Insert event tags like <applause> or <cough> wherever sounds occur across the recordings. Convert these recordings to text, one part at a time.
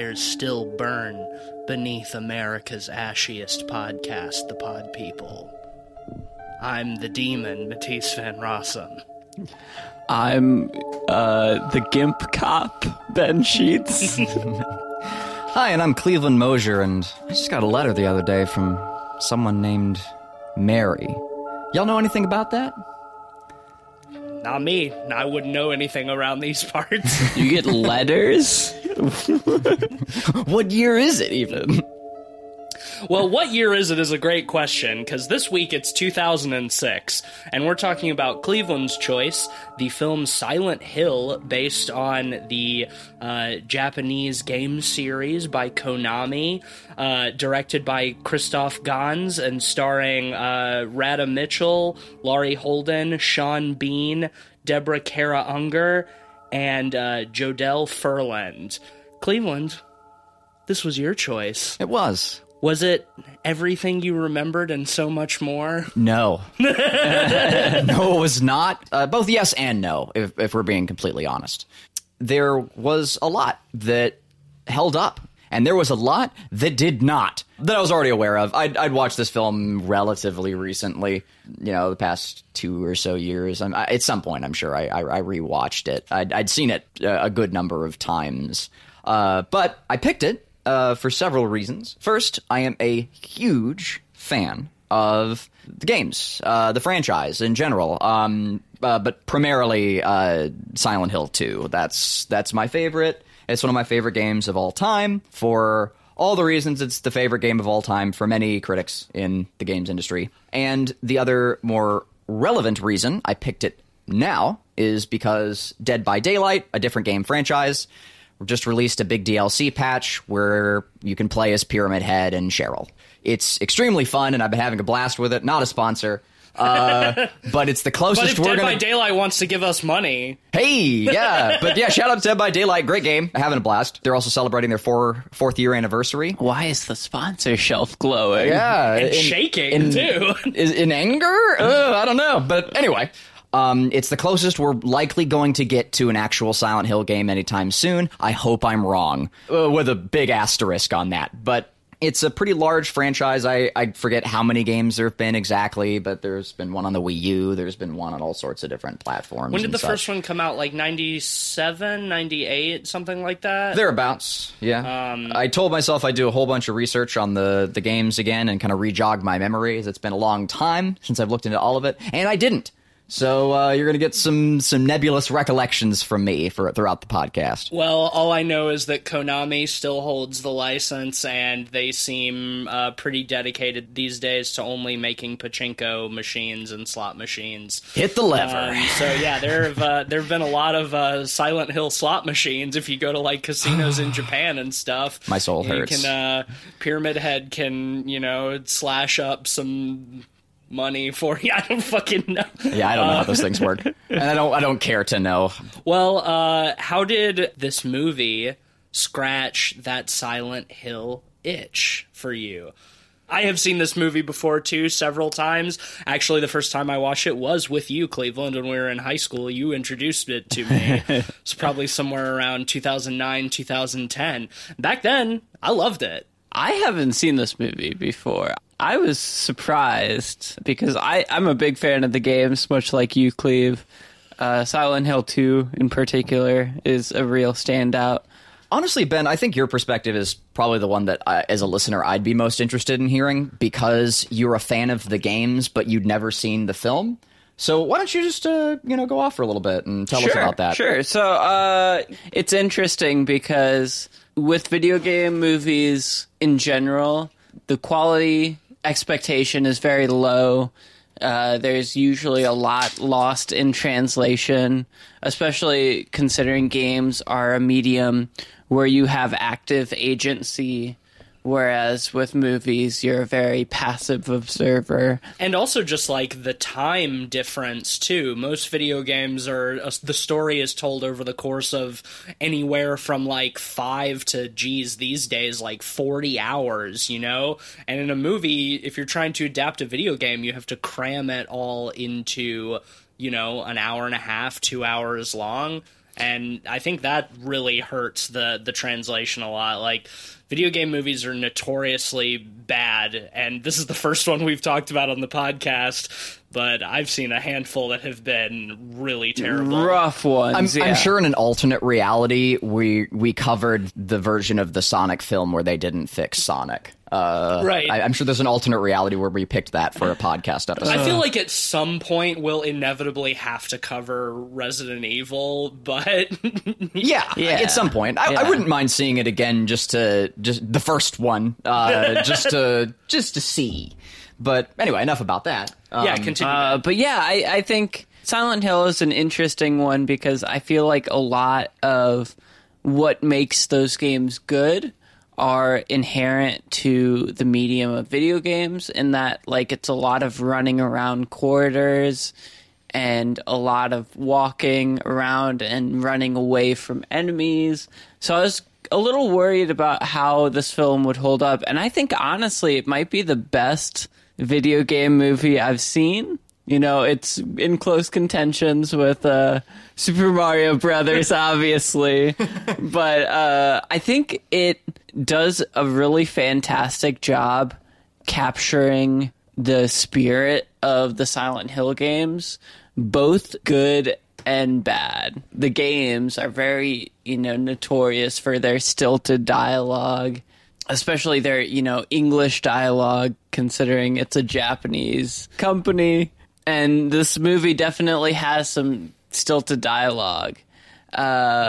The fires still burn beneath America's ashiest podcast, The Pod People. I'm the demon, Matisse Van Rossum. I'm uh, the Gimp cop, Ben Sheets. <laughs> Hi, and I'm Cleveland Mosier, and I just got a letter the other day from someone named Mary. Y'all know anything about that? Not me. I wouldn't know anything around these parts. you get letters? <laughs> <laughs> what year is it even? well, what year is it is a great question because this week it's 2006, and we're talking about Cleveland's choice, the film Silent Hill, based on the uh, Japanese game series by Konami, uh, directed by Christoph Gans and starring uh, Radha Mitchell, Laurie Holden, Sean Bean, Deborah Kara Unger, and uh, Jodelle Ferland. Cleveland, this was your choice. It was. Was it everything you remembered and so much more? No. <laughs> no, it was not. Uh, both yes and no, if, if we're being completely honest. There was a lot that held up, and there was a lot that did not. That I was already aware of. I'd, I'd watched this film relatively recently, you know, the past two or so years. I, at some point, I'm sure I, I, I rewatched it. I'd, I'd, seen it a good number of times. Uh, but I picked it uh, for several reasons. First, I am a huge fan of the games, uh, the franchise in general, um, uh, but primarily uh, Silent Hill 2. That's that's my favorite. It's one of my favorite games of all time for all the reasons it's the favorite game of all time for many critics in the games industry. And the other more relevant reason I picked it now is because Dead by Daylight, a different game franchise, just released a big DLC patch where you can play as Pyramid Head and Cheryl. It's extremely fun, and I've been having a blast with it. Not a sponsor. Uh, but it's the closest but if we're Dead gonna. by Daylight wants to give us money. Hey, yeah, <laughs> but yeah, shout out to Dead by Daylight, great game, having a blast. They're also celebrating their four fourth year anniversary. Why is the sponsor shelf glowing? Yeah, And in- shaking, in- too. <laughs> is in anger? Uh, I don't know, but anyway. Um, it's the closest we're likely going to get to an actual Silent Hill game anytime soon. I hope I'm wrong, uh, with a big asterisk on that. But it's a pretty large franchise. I, I forget how many games there have been exactly, but there's been one on the Wii U. There's been one on all sorts of different platforms. When did the such. first one come out? Like 97, 98, something like that? Thereabouts, yeah. Um, I told myself I'd do a whole bunch of research on the, the games again and kind of rejog my memories. It's been a long time since I've looked into all of it, and I didn't. So uh, you're going to get some some nebulous recollections from me for throughout the podcast. Well, all I know is that Konami still holds the license, and they seem uh, pretty dedicated these days to only making pachinko machines and slot machines. Hit the lever. Um, so yeah, there have uh, there have been a lot of uh, Silent Hill slot machines. If you go to like casinos in <sighs> Japan and stuff, My soul hurts. Can uh, Pyramid Head can you know slash up some money for you? <laughs> I don't fucking know. yeah, I don't know how those things work, <laughs> and I don't I don't care to know. Well, uh, how did this movie scratch that Silent Hill itch for you? I have seen this movie before too, several times. Actually, the first time I watched it was with you, Cleveland, when we were in high school. You introduced it to me. <laughs> it's probably somewhere around 2009, 2010. Back then, I loved it. I haven't seen this movie before. I was surprised because I, I'm a big fan of the games, much like you, Cleve. Uh, Silent Hill 2, in particular, is a real standout. Honestly, Ben, I think your perspective is probably the one that, I, as a listener, I'd be most interested in hearing because you're a fan of the games, but you'd never seen the film. So why don't you just, uh, you know, go off for a little bit and tell us about that? Sure. So uh, it's interesting because with video game movies in general, the quality expectation is very low. Uh, there's usually a lot lost in translation, especially considering games are a medium where you have active agency, whereas with movies, you're a very passive observer. And also just like the time difference too. Most video games are uh, the story is told over the course of anywhere from like 5 to geez these days like 40 hours, you know? And in a movie if you're trying to adapt a video game, you have to cram it all into, you know, an hour and a half, 2 hours long. And I think that really hurts the the translation a lot. Like video game movies are notoriously bad, and this is the first one we've talked about on the podcast. But I've seen a handful that have been really terrible. Rough ones. I'm, yeah. I'm sure in an alternate reality, we we covered the version of the Sonic film where they didn't fix Sonic. Uh, Right. I, I'm sure there's an alternate reality where we picked that for a podcast episode. I feel like at some point we'll inevitably have to cover Resident Evil, but <laughs> <laughs> yeah, Yeah. at some point, I, I wouldn't mind seeing it again, just to just the first one, uh, just to just to see. But anyway, enough about that. Um, yeah, continue. Uh, but yeah, I, I think Silent Hill is an interesting one because I feel like a lot of what makes those games good are inherent to the medium of video games in that like it's a lot of running around corridors and a lot of walking around and running away from enemies. So I was a little worried about how this film would hold up and I think honestly it might be the best video game movie I've seen. You know, it's in close contentions with uh, Super Mario Brothers, <laughs> obviously, but uh, I think it does a really fantastic job capturing the spirit of the Silent Hill games, both good and bad. The games are very, you know, notorious for their stilted dialogue, especially their, you know, English dialogue considering it's a Japanese company. And this movie definitely has some stilted dialogue.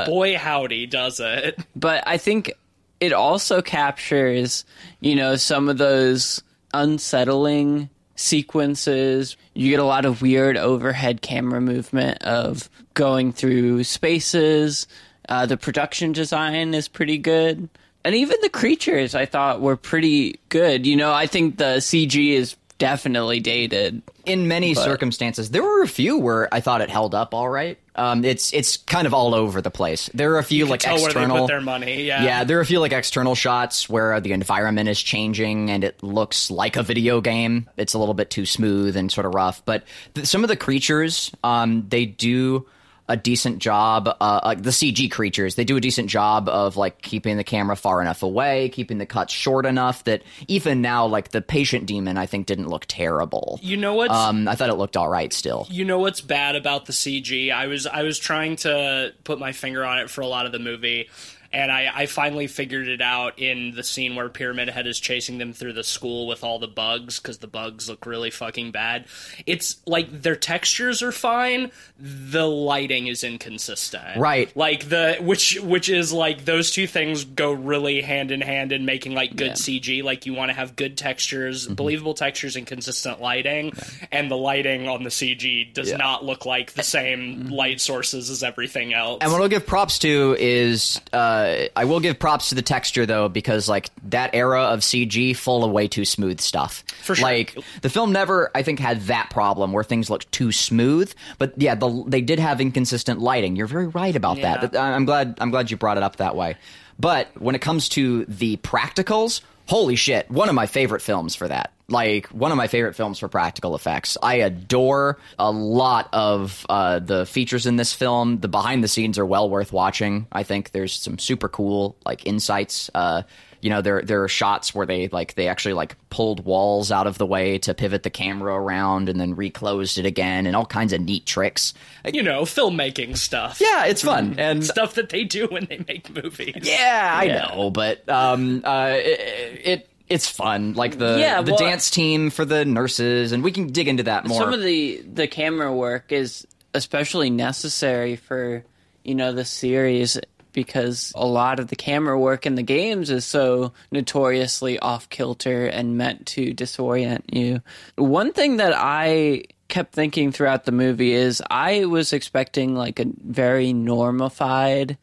Boy, howdy, does it. <laughs> but I think it also captures, you know, some of those unsettling sequences. You get a lot of weird overhead camera movement of going through spaces. Uh, the production design is pretty good. And even the creatures I thought were pretty good. You know, I think the CG is definitely dated. in many circumstances, there were a few where I thought it held up all right. Um, it's it's kind of all over the place. There are a few like Tell where external. they put their money. Yeah. Yeah, there are a few like external shots where the environment is changing and it looks like a video game. It's a little bit too smooth and sort of rough, but th- some of the creatures, um, they do a decent job. Uh, like the CG creatures, they do a decent job of like keeping the camera far enough away, keeping the cuts short enough that even now, like the patient demon, I think didn't look terrible. You know what? Um, I thought it looked all right still. you know what's bad about the CG? I was I was trying to put my finger on it for a lot of the movie, and I, I finally figured it out in the scene where Pyramid Head is chasing them through the school with all the bugs because the bugs look really fucking bad. It's like their textures are fine, the lighting is inconsistent. Right. Like the which which is like those two things go really hand in hand in making like good CG. Like you want to have good textures, Mm-hmm. believable textures, and consistent lighting. And the lighting on the CG does not look like the same light sources as everything else. Mm-hmm. And what I'll give props to is uh, Uh, I will give props to the texture though because like that era of CG full of way too smooth stuff. For sure. Like the film never I think had that problem where things looked too smooth, but yeah, the, they did have inconsistent lighting. You're very right about Yeah. that. I'm glad I'm glad you brought it up that way. But when it comes to the practicals, holy shit, one of my favorite films for that. Like one of my favorite films for practical effects. I adore a lot of uh, the features in this film. The behind the scenes are well worth watching. I think there's some super cool like insights. Uh, you know, there there are shots where they like they actually like pulled walls out of the way to pivot the camera around and then reclosed it again, and all kinds of neat tricks. you know, filmmaking stuff. Yeah, it's fun and Stuff that they do when they make movies. yeah, I know, but um, uh, it, it it's fun. Like the Yeah, the well- dance team for the nurses, and we can dig into that more. Some of the the camera work is especially necessary for you know the series because a lot of the camera work in the games is so notoriously off kilter and meant to disorient you. One thing that I kept thinking throughout the movie is I was expecting like a very normified,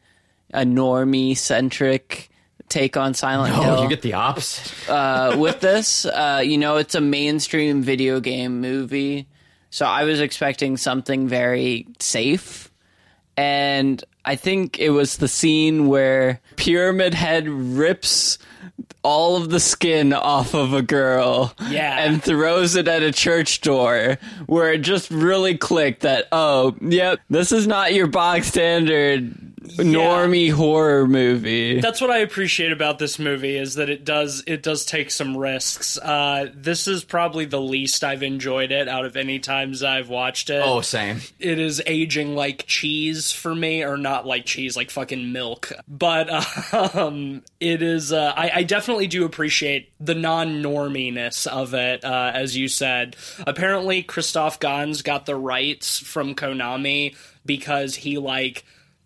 a normie centric take on Silent Hill oh, you get the opposite. uh, with this. Uh, you know, it's a mainstream video game movie, so I was expecting something very safe. And I think it was the scene where Pyramid Head rips all of the skin off of a girl Yeah. and throws it at a church door where it just really clicked that oh yep this is not your box standard normie horror movie That's what I appreciate about this movie is that it does it does take some risks. Uh, this is probably the least I've enjoyed it out of any times I've watched it. Oh, same. it is aging like cheese for me, or not like cheese, like fucking milk. But <laughs> um, it is. Uh, I, I definitely do appreciate the non-norminess of it, uh, as you said. Apparently, Christoph Gans got the rights from Konami because he like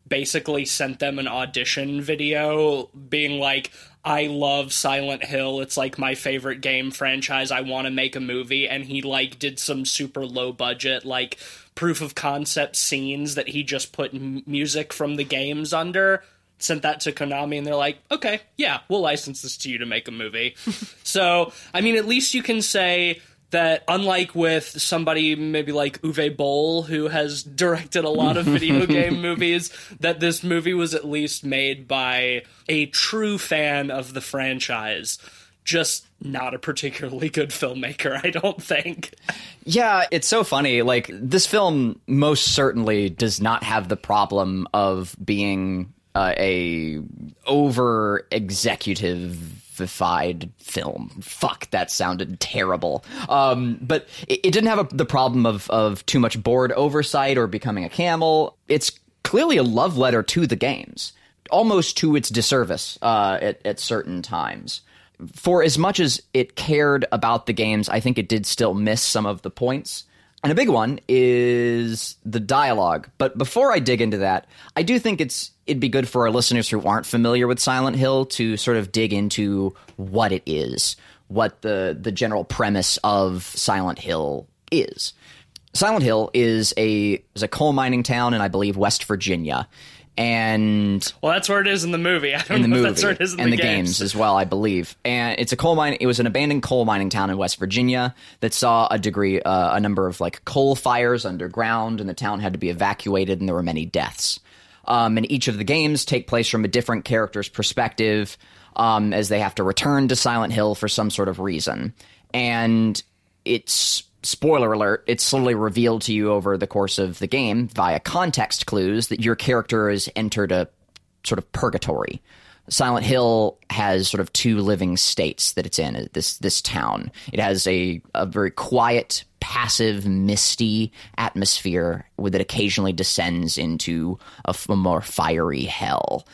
basically sent them an audition video being like I love Silent Hill. It's like my favorite game franchise. I want to make a movie and he like did some super low budget like proof of concept scenes that he just put m- music from the games under. Sent that to Konami and they're like, "Okay, yeah, we'll license this to you to make a movie." <laughs> so, I mean, at least you can say that unlike with somebody maybe like Uwe Boll who has directed a lot of video <laughs> game movies that this movie was at least made by a true fan of the franchise just not a particularly good filmmaker I don't think Yeah, it's so funny. Like this film most certainly does not have the problem of being uh, a over executivified film. Fuck, that sounded terrible. Um, but it, it didn't have a, the problem of of too much board oversight or becoming a camel. It's clearly a love letter to the games, almost to its disservice uh, at, at certain times for as much as it cared about the games, I think it did still miss some of the points. And a big one is the dialogue. But before I dig into that, I do think it's it'd be good for our listeners who aren't familiar with Silent Hill to sort of dig into what it is, what the the general premise of Silent Hill is. Silent Hill is a is a coal mining town in I believe West Virginia. And well that's where it is in the movie I don't in the know movie if that's where it is in and the, the games. as well, I believe. And it's a coal mine. It was an abandoned coal mining town in West Virginia that saw a degree, uh, a number of like coal fires underground, and the town had to be evacuated, and there were many deaths. Um, and each of the games take place from a different character's perspective, um, as they have to return to Silent Hill for some sort of reason. And it's spoiler alert, it's slowly revealed to you over the course of the game via context clues that your character has entered a sort of purgatory. Silent Hill has sort of two living states that it's in. This this town. It has a a very quiet, passive, misty atmosphere that occasionally descends into a, f- a more fiery hell.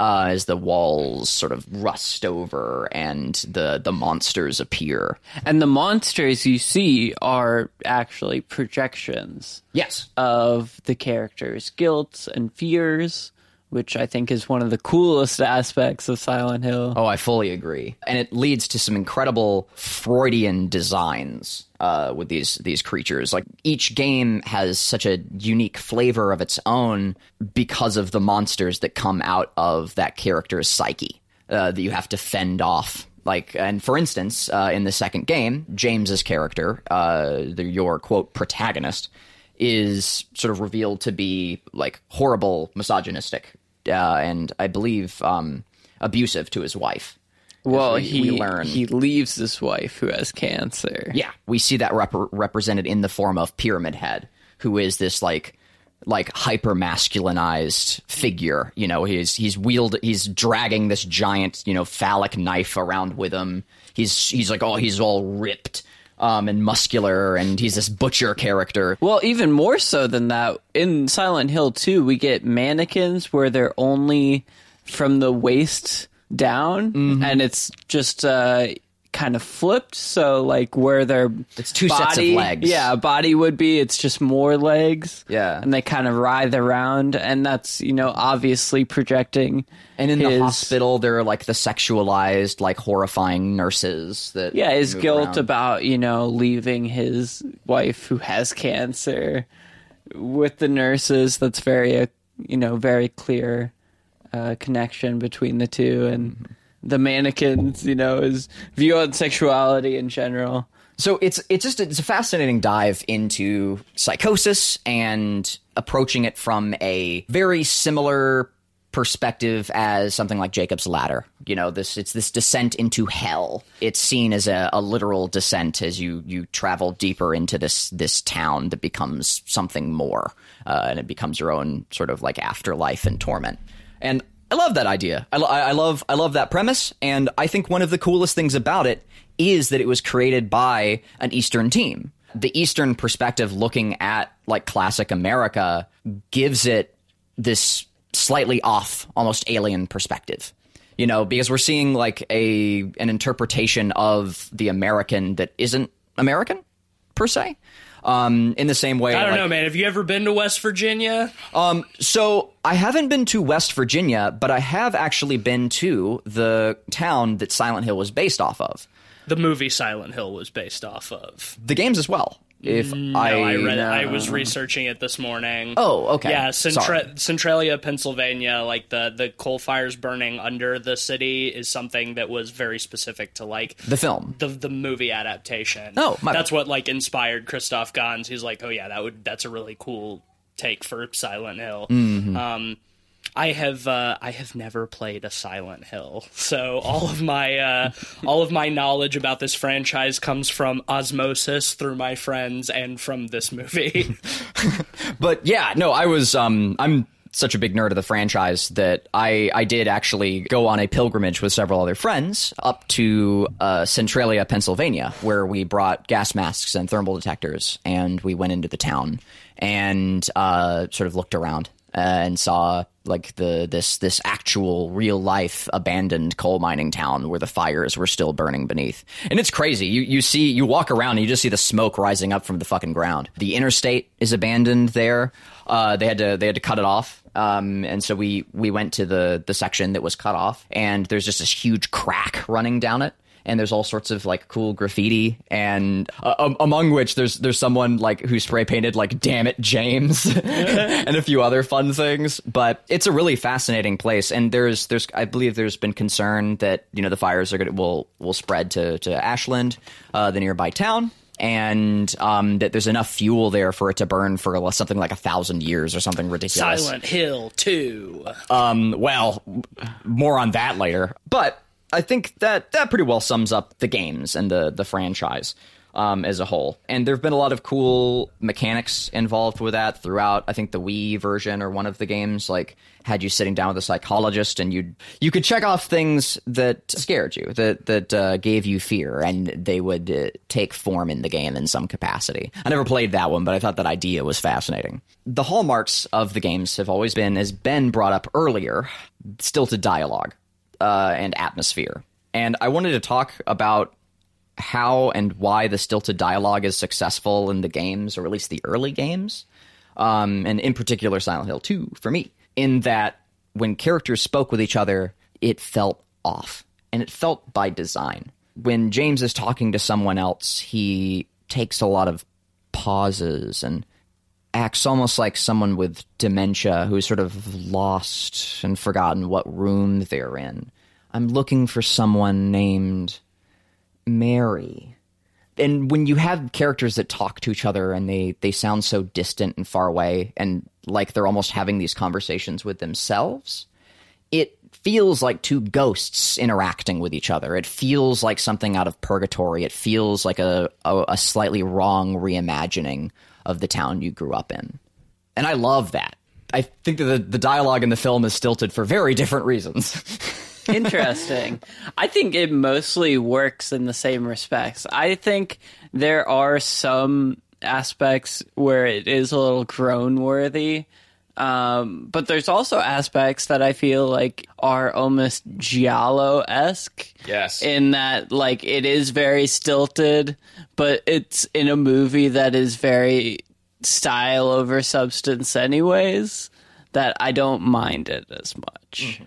Uh, as the walls sort of rust over and the the monsters appear. and the monsters you see are actually projections Yes, of the characters' guilt and fears, which I think is one of the coolest aspects of Silent Hill. Oh, I fully agree, and it leads to some incredible Freudian designs uh, with these these creatures. Like each game has such a unique flavor of its own because of the monsters that come out of that character's psyche uh, that you have to fend off. Like, and for instance, uh, in the second game, James's character, uh, the, your quote protagonist, is sort of revealed to be like horrible, misogynistic, uh, and I believe um, abusive to his wife. well, we- he we learn. he leaves his wife who has cancer. Yeah, we see that rep- represented in the form of Pyramid Head, who is this like like hyper masculinized figure. You know, he's he's wheeled, he's dragging this giant, you know, phallic knife around with him. He's he's like oh, he's all ripped um, and muscular, and he's this butcher character. Well, even more so than that, in Silent Hill 2, we get mannequins where they're only from the waist down, Mm-hmm. and it's just uh, kind of flipped. So, like, where their It's two sets of body- legs. Yeah, body would be, it's just more legs. Yeah. And they kind of writhe around, and that's, you know, obviously projecting. And in the his- hospital, there are like the sexualized, like horrifying nurses that Yeah, his guilt around. about, you know, leaving his wife who has cancer with the nurses. That's very, uh, you know, very clear uh, connection between the two. And the mannequins, you know, his view on sexuality in general. So it's it's just it's a fascinating dive into psychosis and approaching it from a very similar perspective as something like Jacob's Ladder. You know, this it's this descent into hell. It's seen as a, a literal descent as you you travel deeper into this this town that becomes something more, uh, and it becomes your own sort of like afterlife and torment. And I love that idea. I, lo- I love I love that premise, and I think one of the coolest things about it is that it was created by an Eastern team. The Eastern perspective, looking at like classic America, gives it this slightly off, almost alien perspective. You know, because we're seeing like a an interpretation of the American that isn't American per se. Um, in the same way, I don't like- know, man. Have you ever been to West Virginia? um, so I haven't been to West Virginia, but I have actually been to the town that Silent Hill was based off of. The movie Silent Hill was based off of. The games as well. If No, I, I read. I was researching it this morning. Oh, okay. Yeah. Centra- Centralia, Pennsylvania, like the the coal fires burning under the city is something that was very specific to like the film. the the movie adaptation. Oh, my that's what like inspired Christoph Gans. He's like, oh yeah, that would that's a really cool take for Silent Hill. Mm-hmm. Um, I have uh, I have never played a Silent Hill, so all of my uh, all of my knowledge about this franchise comes from osmosis through my friends and from this movie. <laughs> But yeah, no, I was. Um, I'm such a big nerd of the franchise that I I did actually go on a pilgrimage with several other friends up to uh, Centralia, Pennsylvania, where we brought gas masks and thermal detectors, and we went into the town and uh, sort of looked around uh, and saw like the this this actual real life abandoned coal mining town where the fires were still burning beneath. And it's crazy. You you see you walk around and you just see the smoke rising up from the fucking ground. The interstate is abandoned there. Uh, they had to they had to cut it off. Um, and so we we went to the the section that was cut off and there's just this huge crack running down it and there's all sorts of like cool graffiti and uh, um, among which there's there's someone like who spray painted like damn it James <laughs> and a few other fun things but it's a really fascinating place and there's there's I believe there's been concern that you know the fires are going to will will spread to to Ashland uh, the nearby town and um, that there's enough fuel there for it to burn for something like a thousand years or something ridiculous. Silent Hill Two. Um, well, more on that later. But I think that that pretty well sums up the games and the the franchise um, as a whole. And there have been a lot of cool mechanics involved with that throughout. I think the Wii version or one of the games like had you sitting down with a psychologist and you you could check off things that scared you that that uh, gave you fear and they would uh, take form in the game in some capacity. I never played that one, but I thought that idea was fascinating. The hallmarks of the games have always been, as Ben brought up earlier, stilted dialogue uh, and atmosphere. And I wanted to talk about how and why the stilted dialogue is successful in the games, or at least the early games, um, and in particular Silent Hill 2 for me, in that when characters spoke with each other, it felt off, and it felt by design. When James is talking to someone else, he takes a lot of pauses and acts almost like someone with dementia who's sort of lost and forgotten what room they're in. I'm looking for someone named Mary. And when you have characters that talk to each other and they, they sound so distant and far away and like they're almost having these conversations with themselves, it feels like two ghosts interacting with each other. It feels like something out of purgatory. It feels like a, a, a slightly wrong reimagining of the town you grew up in. And I love that. I think that the, the dialogue in the film is stilted for very different reasons. <laughs> Interesting. I think it mostly works in the same respects. I think there are some aspects where it is a little groan worthy. Um, but there's also aspects that I feel like are almost Giallo esque. Yes. In that, like, it is very stilted, but it's in a movie that is very style over substance, anyways, that I don't mind it as much.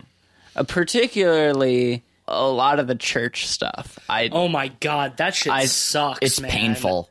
Uh, particularly a lot of the church stuff. I Oh my god, that shit I- sucks. it's man. painful.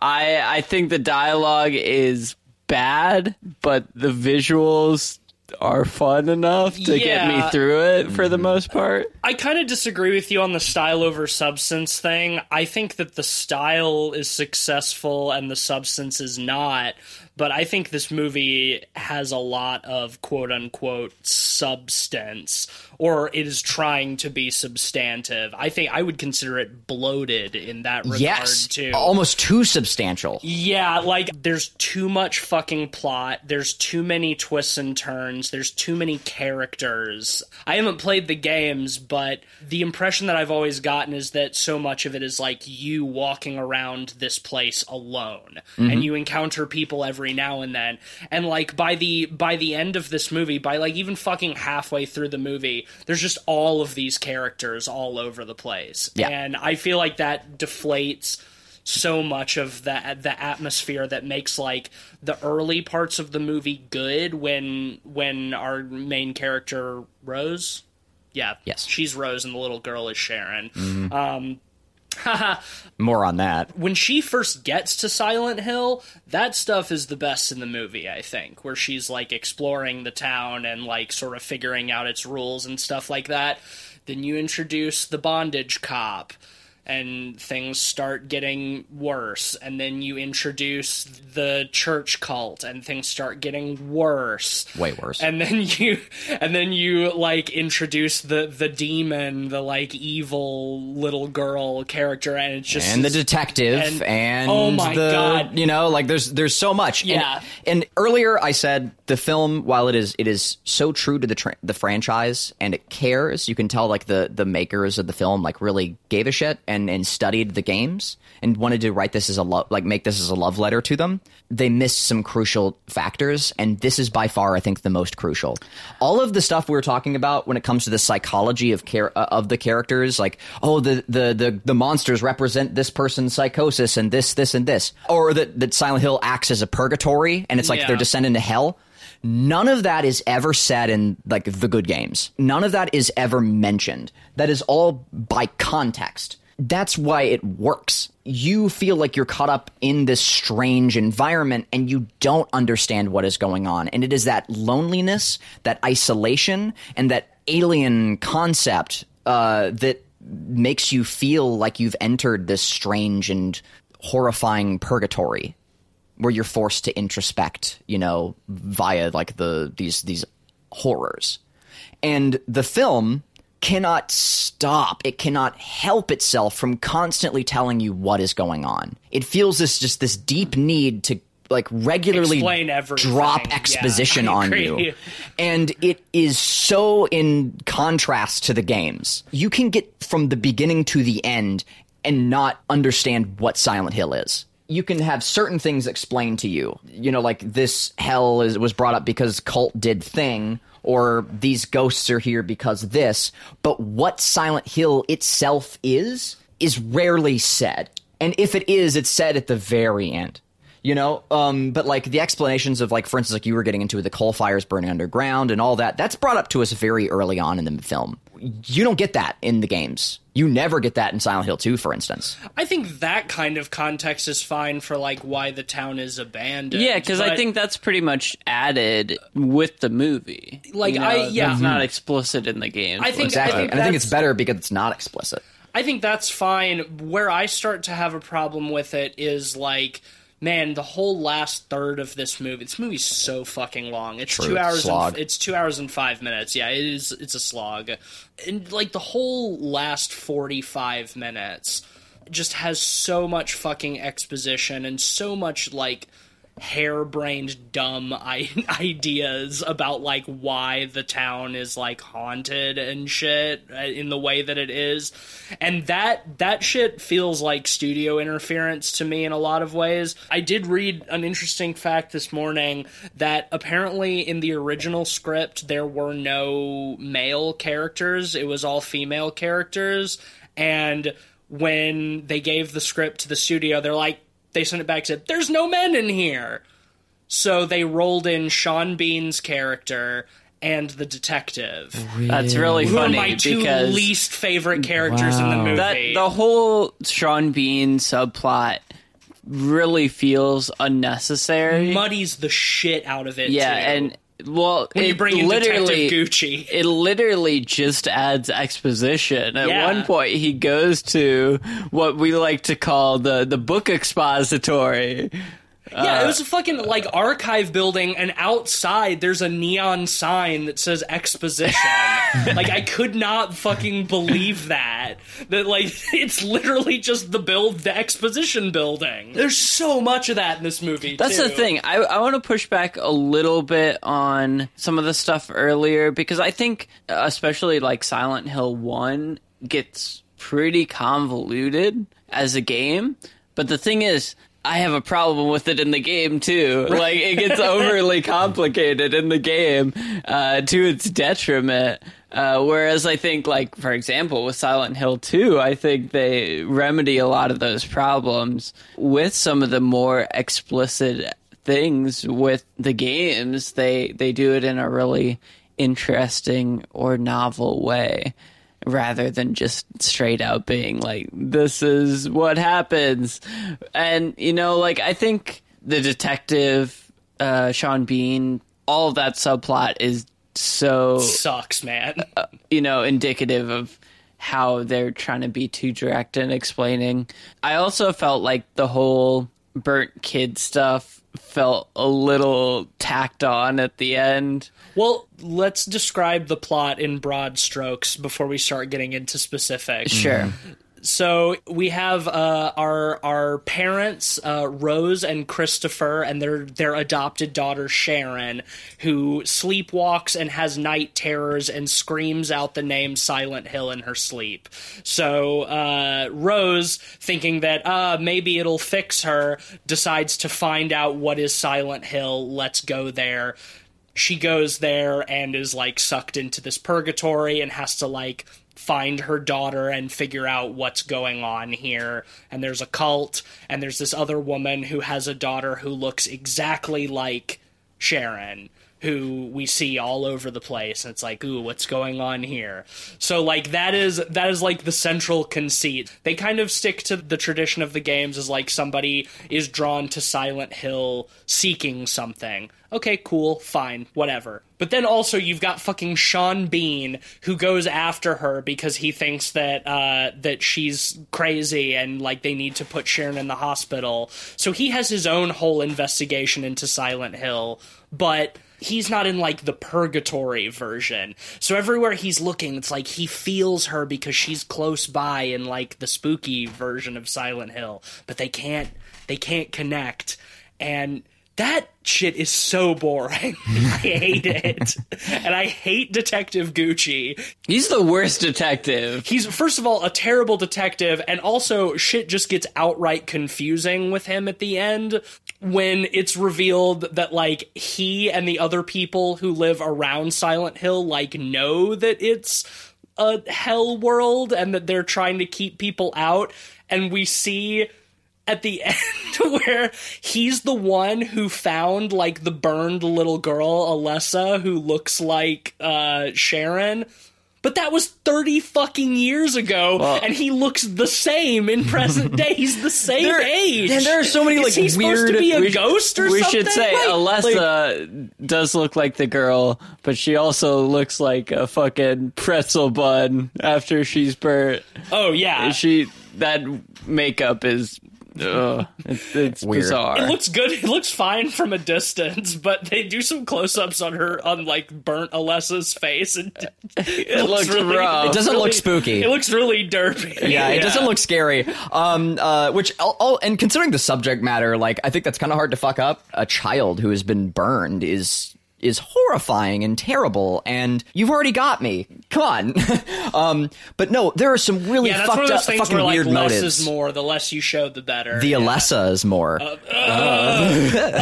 I I think the dialogue is bad, but the visuals are fun enough to get me through it for the mm-hmm. most part. I kind of disagree with you on the style over substance thing. I think that the style is successful and the substance is not. But I think this movie has a lot of quote unquote substance, or it is trying to be substantive. I think I would consider it bloated in that regard yes, too. almost too substantial. Yeah, like there's too much fucking plot. There's too many twists and turns. There's too many characters. I haven't played the games, but the impression that I've always gotten is that so much of it is like you walking around this place alone and mm-hmm. you encounter people every now and then. And like by the by the end of this movie, by like even fucking halfway through the movie, there's just all of these characters all over the place. Yeah. And I feel like that deflates so much of the the atmosphere that makes like the early parts of the movie good when when our main character Rose yeah Yes. she's Rose and the little girl is Sharon um <laughs> More on that. when she first gets to Silent Hill, that stuff is the best in the movie, I think, where she's like exploring the town and like sort of figuring out its rules and stuff like that. Then you introduce the bondage cop and things start getting worse and then you introduce the church cult and things start getting worse Way worse. and then <laughs> you and then you like introduce the the demon the like evil little girl character and it's just and the detective and- and, oh my the God. you know like there's there's so much And- Yeah. and, earlier i said the film while it is it is so true to the tra- the franchise and it cares you can tell like the the makers of the film like really gave a shit and and studied the games and wanted to write this as a love like make this as a love letter to them they missed some crucial factors and this is by far i think the most crucial all of the stuff we were talking about when it comes to the psychology of care uh, of the characters like oh the, the the the monsters represent this person's psychosis and this this and this or that that silent hill acts as a purgatory and it's like Yeah. they're descending to hell None of that is ever said in like the good games. None of that is ever mentioned. That is all by context. That's why it works. You feel like you're caught up in this strange environment and you don't understand what is going on. And it is that loneliness, that isolation, and that alien concept uh, that makes you feel like you've entered this strange and horrifying purgatory where you're forced to introspect, you know, via like the these these horrors. And the film cannot stop. It cannot help itself from constantly telling you what is going on. It feels this just this deep need to like regularly drop exposition I on you. And it is so in contrast to the games. You can get from the beginning to the end and not understand what Silent Hill is. You can have certain things explained to you. You know, like this hell is was brought up because cult did thing or these ghosts are here because this, but what Silent Hill itself is is rarely said. And if it is, it's said at the very end you know um but like the explanations of like for instance like you were getting into the coal fires burning underground and all that that's brought up to us very early on in the film you don't get that in the games you never get that in silent hill 2 for instance I think that kind of context is fine for like why the town is abandoned. Yeah, because I think that's pretty much added with the movie. Like, You know, I- yeah. that's not explicit in the game. I think- exactly think and i think it's better because it's not explicit I think that's fine. Where I start to have a problem with it is like, man, the whole last third of this movie. This movie's so fucking long. It's True, two hours. slog. And, it's two hours and five minutes. Yeah, it is. It's a slog, and like the whole last forty five minutes just has so much fucking exposition and so much like harebrained dumb I- <laughs> ideas about like why the town is like haunted and shit uh, in the way that it is. And that that shit feels like studio interference to me in a lot of ways. I did read an interesting fact this morning that apparently in the original script there were no male characters. It was all female characters. And when they gave the script to the studio they're like they sent it back and said there's no men in here so they rolled in Sean Bean's character and the detective, that's really who are my two because least favorite characters in the movie. that the whole Sean Bean subplot really feels unnecessary. muddies the shit out of it. yeah, too. and well, when it you bring in literally Detective Gucci, it literally just adds exposition. At Yeah. one point, he goes to what we like to call the the book expository, Yeah, it was a fucking like archive building, and outside there's a neon sign that says exposition. <laughs> like I could not fucking believe that. That like <laughs> it's literally just the build the exposition building. There's so much of that in this movie. That's the thing. I, I want to push back a little bit on some of the stuff earlier because I think, uh, especially like Silent Hill 1, gets pretty convoluted as a game. But the thing is, I have a problem with it in the game too. <laughs> Like, it gets overly <laughs> complicated in the game uh, to its detriment. Uh, whereas I think, like, for example, with Silent Hill 2, I think they remedy a lot of those problems with some of the more explicit things with the games. They they do it in a really interesting or novel way rather than just straight out being like this is what happens and you know like i think the detective uh sean bean all of that subplot is so sucks, man. you know, indicative of how they're trying to be too direct in explaining. I also felt like the whole burnt kid stuff felt a little tacked on at the end. Well, let's describe the plot in broad strokes before we start getting into specifics. Sure. Mm-hmm. So we have uh, our our parents, uh, Rose and Christopher, and their their adopted daughter Sharon, who sleepwalks and has night terrors and screams out the name Silent Hill in her sleep. So uh, Rose, thinking that uh, maybe it'll fix her, decides to find out what is Silent Hill. Let's go there she goes there and is like sucked into this purgatory and has to like find her daughter and figure out what's going on here. And there's a cult, and there's this other woman who has a daughter who looks exactly like Sharon. Who we see all over the place, and it's like, ooh, what's going on here? So, like, that is that is like the central conceit. They kind of stick to the tradition of the games, as like somebody is drawn to Silent Hill seeking something okay, cool, fine, whatever. But then also you've got fucking Sean Bean who goes after her because he thinks that uh, that she's crazy and like they need to put Sharon in the hospital. So he has his own whole investigation into Silent Hill, but he's not in like the purgatory version. So everywhere he's looking, it's like he feels her because she's close by in like the spooky version of Silent Hill, but they can't they can't connect. And that shit is so boring. <laughs> I hate it. and I hate Detective Gucci. He's the worst detective. He's, first of all, a terrible detective, and also shit just gets outright confusing with him at the end when it's revealed that, like, he and the other people who live around Silent Hill, like, know that it's a hell world and that they're trying to keep people out. And we see at the <laughs> end where he's the one who found like the burned little girl Alessa who looks like uh Sharon but that was 30 fucking years ago Well- and he looks the same in present day he's the <laughs> same There- age and there are so many, Is like, he supposed to weird- be a we ghost or we something should say Right. Alessa does look like the girl, but she also looks like a fucking pretzel bun after she's burnt. oh yeah She that makeup is ugh, <laughs> it's, it's bizarre. It looks good. It looks fine from a distance, but they do some close-ups on her, on like burnt Alessa's face, and it, looks rough. It doesn't really- look spooky. It looks really derpy. yeah, it doesn't look scary. Um, uh, which, all, all, and considering the subject matter, like I think that's kind of hard to fuck up. A child who has been burned is is horrifying and terrible, and you've already got me. Come on. <laughs> um, but no, there are some really Yeah, fucked one of those up, fucking where like weird less motives. is more. The less you show, the better. the Yeah. Alessa is more. <laughs>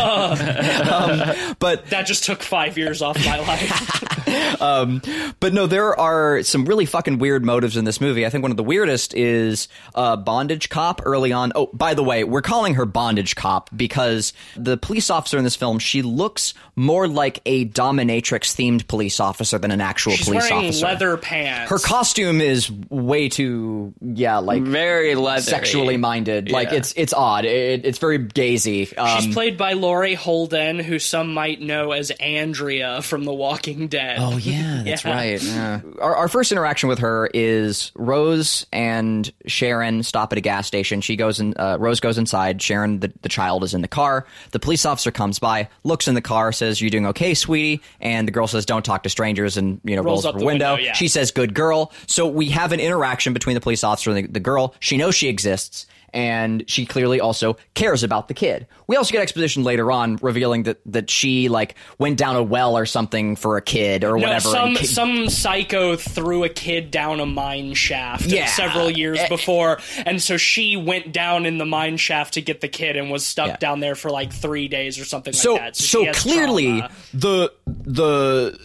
Um, but That just took five years off my life. <laughs> <laughs> But no, there are some really fucking weird motives in this movie. I think one of the weirdest is uh, Bondage Cop early on. Oh, by the way, we're calling her Bondage Cop because the police officer in this film, she looks more like a dominatrix themed police officer than an actual She's police wearing officer. leather pants. Her costume is way too, yeah, like Very leathery. sexually minded. Like Yeah. it's it's odd. It, it's very gazy. Um, She's played by Laurie Holden, who some might know as Andrea from The Walking Dead. Oh <laughs> yeah, that's Yeah. right. Yeah. Our, our first interaction with her is Rose and Sharon stop at a gas station. She goes in. Uh, Rose goes inside. Sharon, the, the child, is in the car. The police officer comes by, looks in the car, says, "You doing okay, sweetie?" And the girl says, "Don't talk to strangers." And you know, rolls, Rolls up up her window. window, yeah. She says, "Good girl." So we have an interaction between the police officer and the, the girl. She knows she exists. And she clearly also cares about the kid. We also get exposition later on revealing that, that she like went down a well or something for a kid or No, whatever. some some psycho threw a kid down a mine shaft Yeah. several years Eh. before, and so she went down in the mine shaft to get the kid and was stuck Yeah. down there for like three days or something so like that. so, she clearly trauma. the the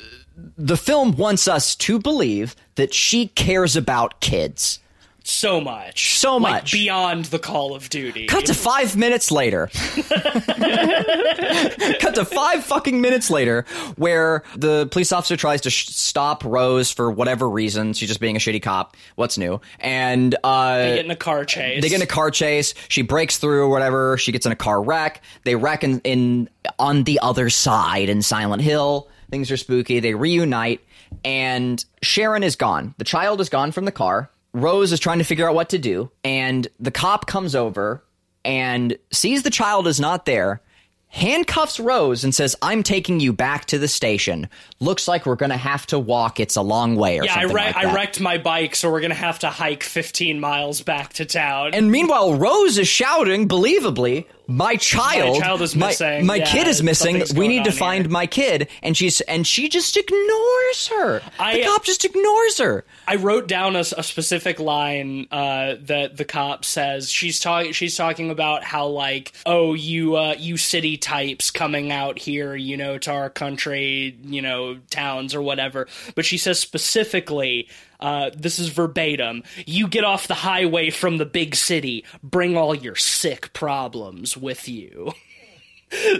the film wants us to believe that she cares about kids. So much, So Like, much. beyond the Call of Duty. Cut to five minutes later. <laughs> <laughs> Cut to five fucking minutes later, where the police officer tries to sh- stop Rose for whatever reason. She's just being a shitty cop. What's new? And uh, They get in a car chase. They get in a car chase. She breaks through or whatever. She gets in a car wreck. They wreck in, in on the other side in Silent Hill. Things are spooky. They reunite, and Sharon is gone. The child is gone from the car. Rose is trying to figure out what to do, and the cop comes over and sees the child is not there. Handcuffs Rose and says, "I'm taking you back to the station. Looks like we're gonna have to walk. It's a long way." Or yeah, I, something wreck like I wrecked my bike, so we're gonna have to hike 15 miles back to town. And meanwhile, Rose is shouting, believably, "My child, My child is my- missing. My, Yeah, kid is missing. We need to find here." my kid." And she's and she just ignores her. I- the cop just ignores her. I wrote down a, a specific line uh, that the cop says. She's talking. She's talking about how like, oh, you uh, you city types coming out here, you know, to our country, you know, towns or whatever. But she says specifically. Uh, this is verbatim. You get off the highway from the big city. Bring all your sick problems with you. <laughs>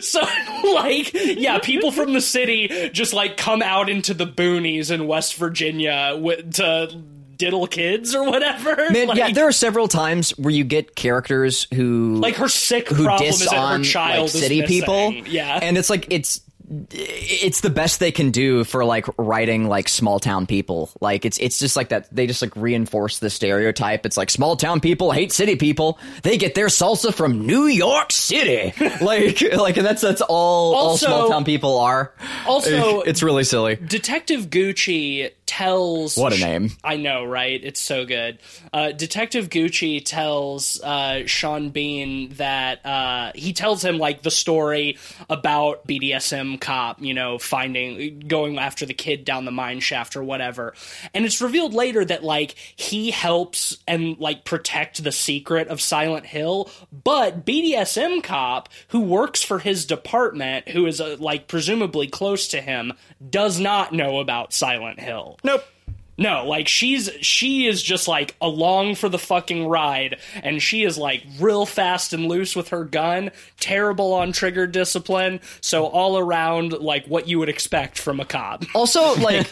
So, <laughs> like, yeah, people from the city just like come out into the boonies in West Virginia with, to diddle kids or whatever. <laughs> Man, like, yeah, there are several times where you get characters who like her sick who problem diss is on her child like city missing. people. Yeah, and it's like it's it's the best they can do for like writing like small town people. Like it's it's just like that. They just like reinforce the stereotype. It's like small town people hate city people. They get their salsa from New York City. <laughs> like like and that's that's all Also- all small town people are. Also- <laughs> it's really silly. Detective Gucci tells What a name. I know, right? It's so good. Uh, Detective Gucci tells uh, Sean Bean that uh, he tells him like the story about BDSM cop, you know, finding going after the kid down the mine shaft or whatever. And it's revealed later that like he helps and like protect the secret of Silent Hill, but BDSM cop who works for his department, who is uh, like presumably close to him, does not know about Silent Hill. Nope. No, like she's she is just like along for the fucking ride, and she is like real fast and loose with her gun, terrible on trigger discipline, so all around like what you would expect from a cop. Also, like,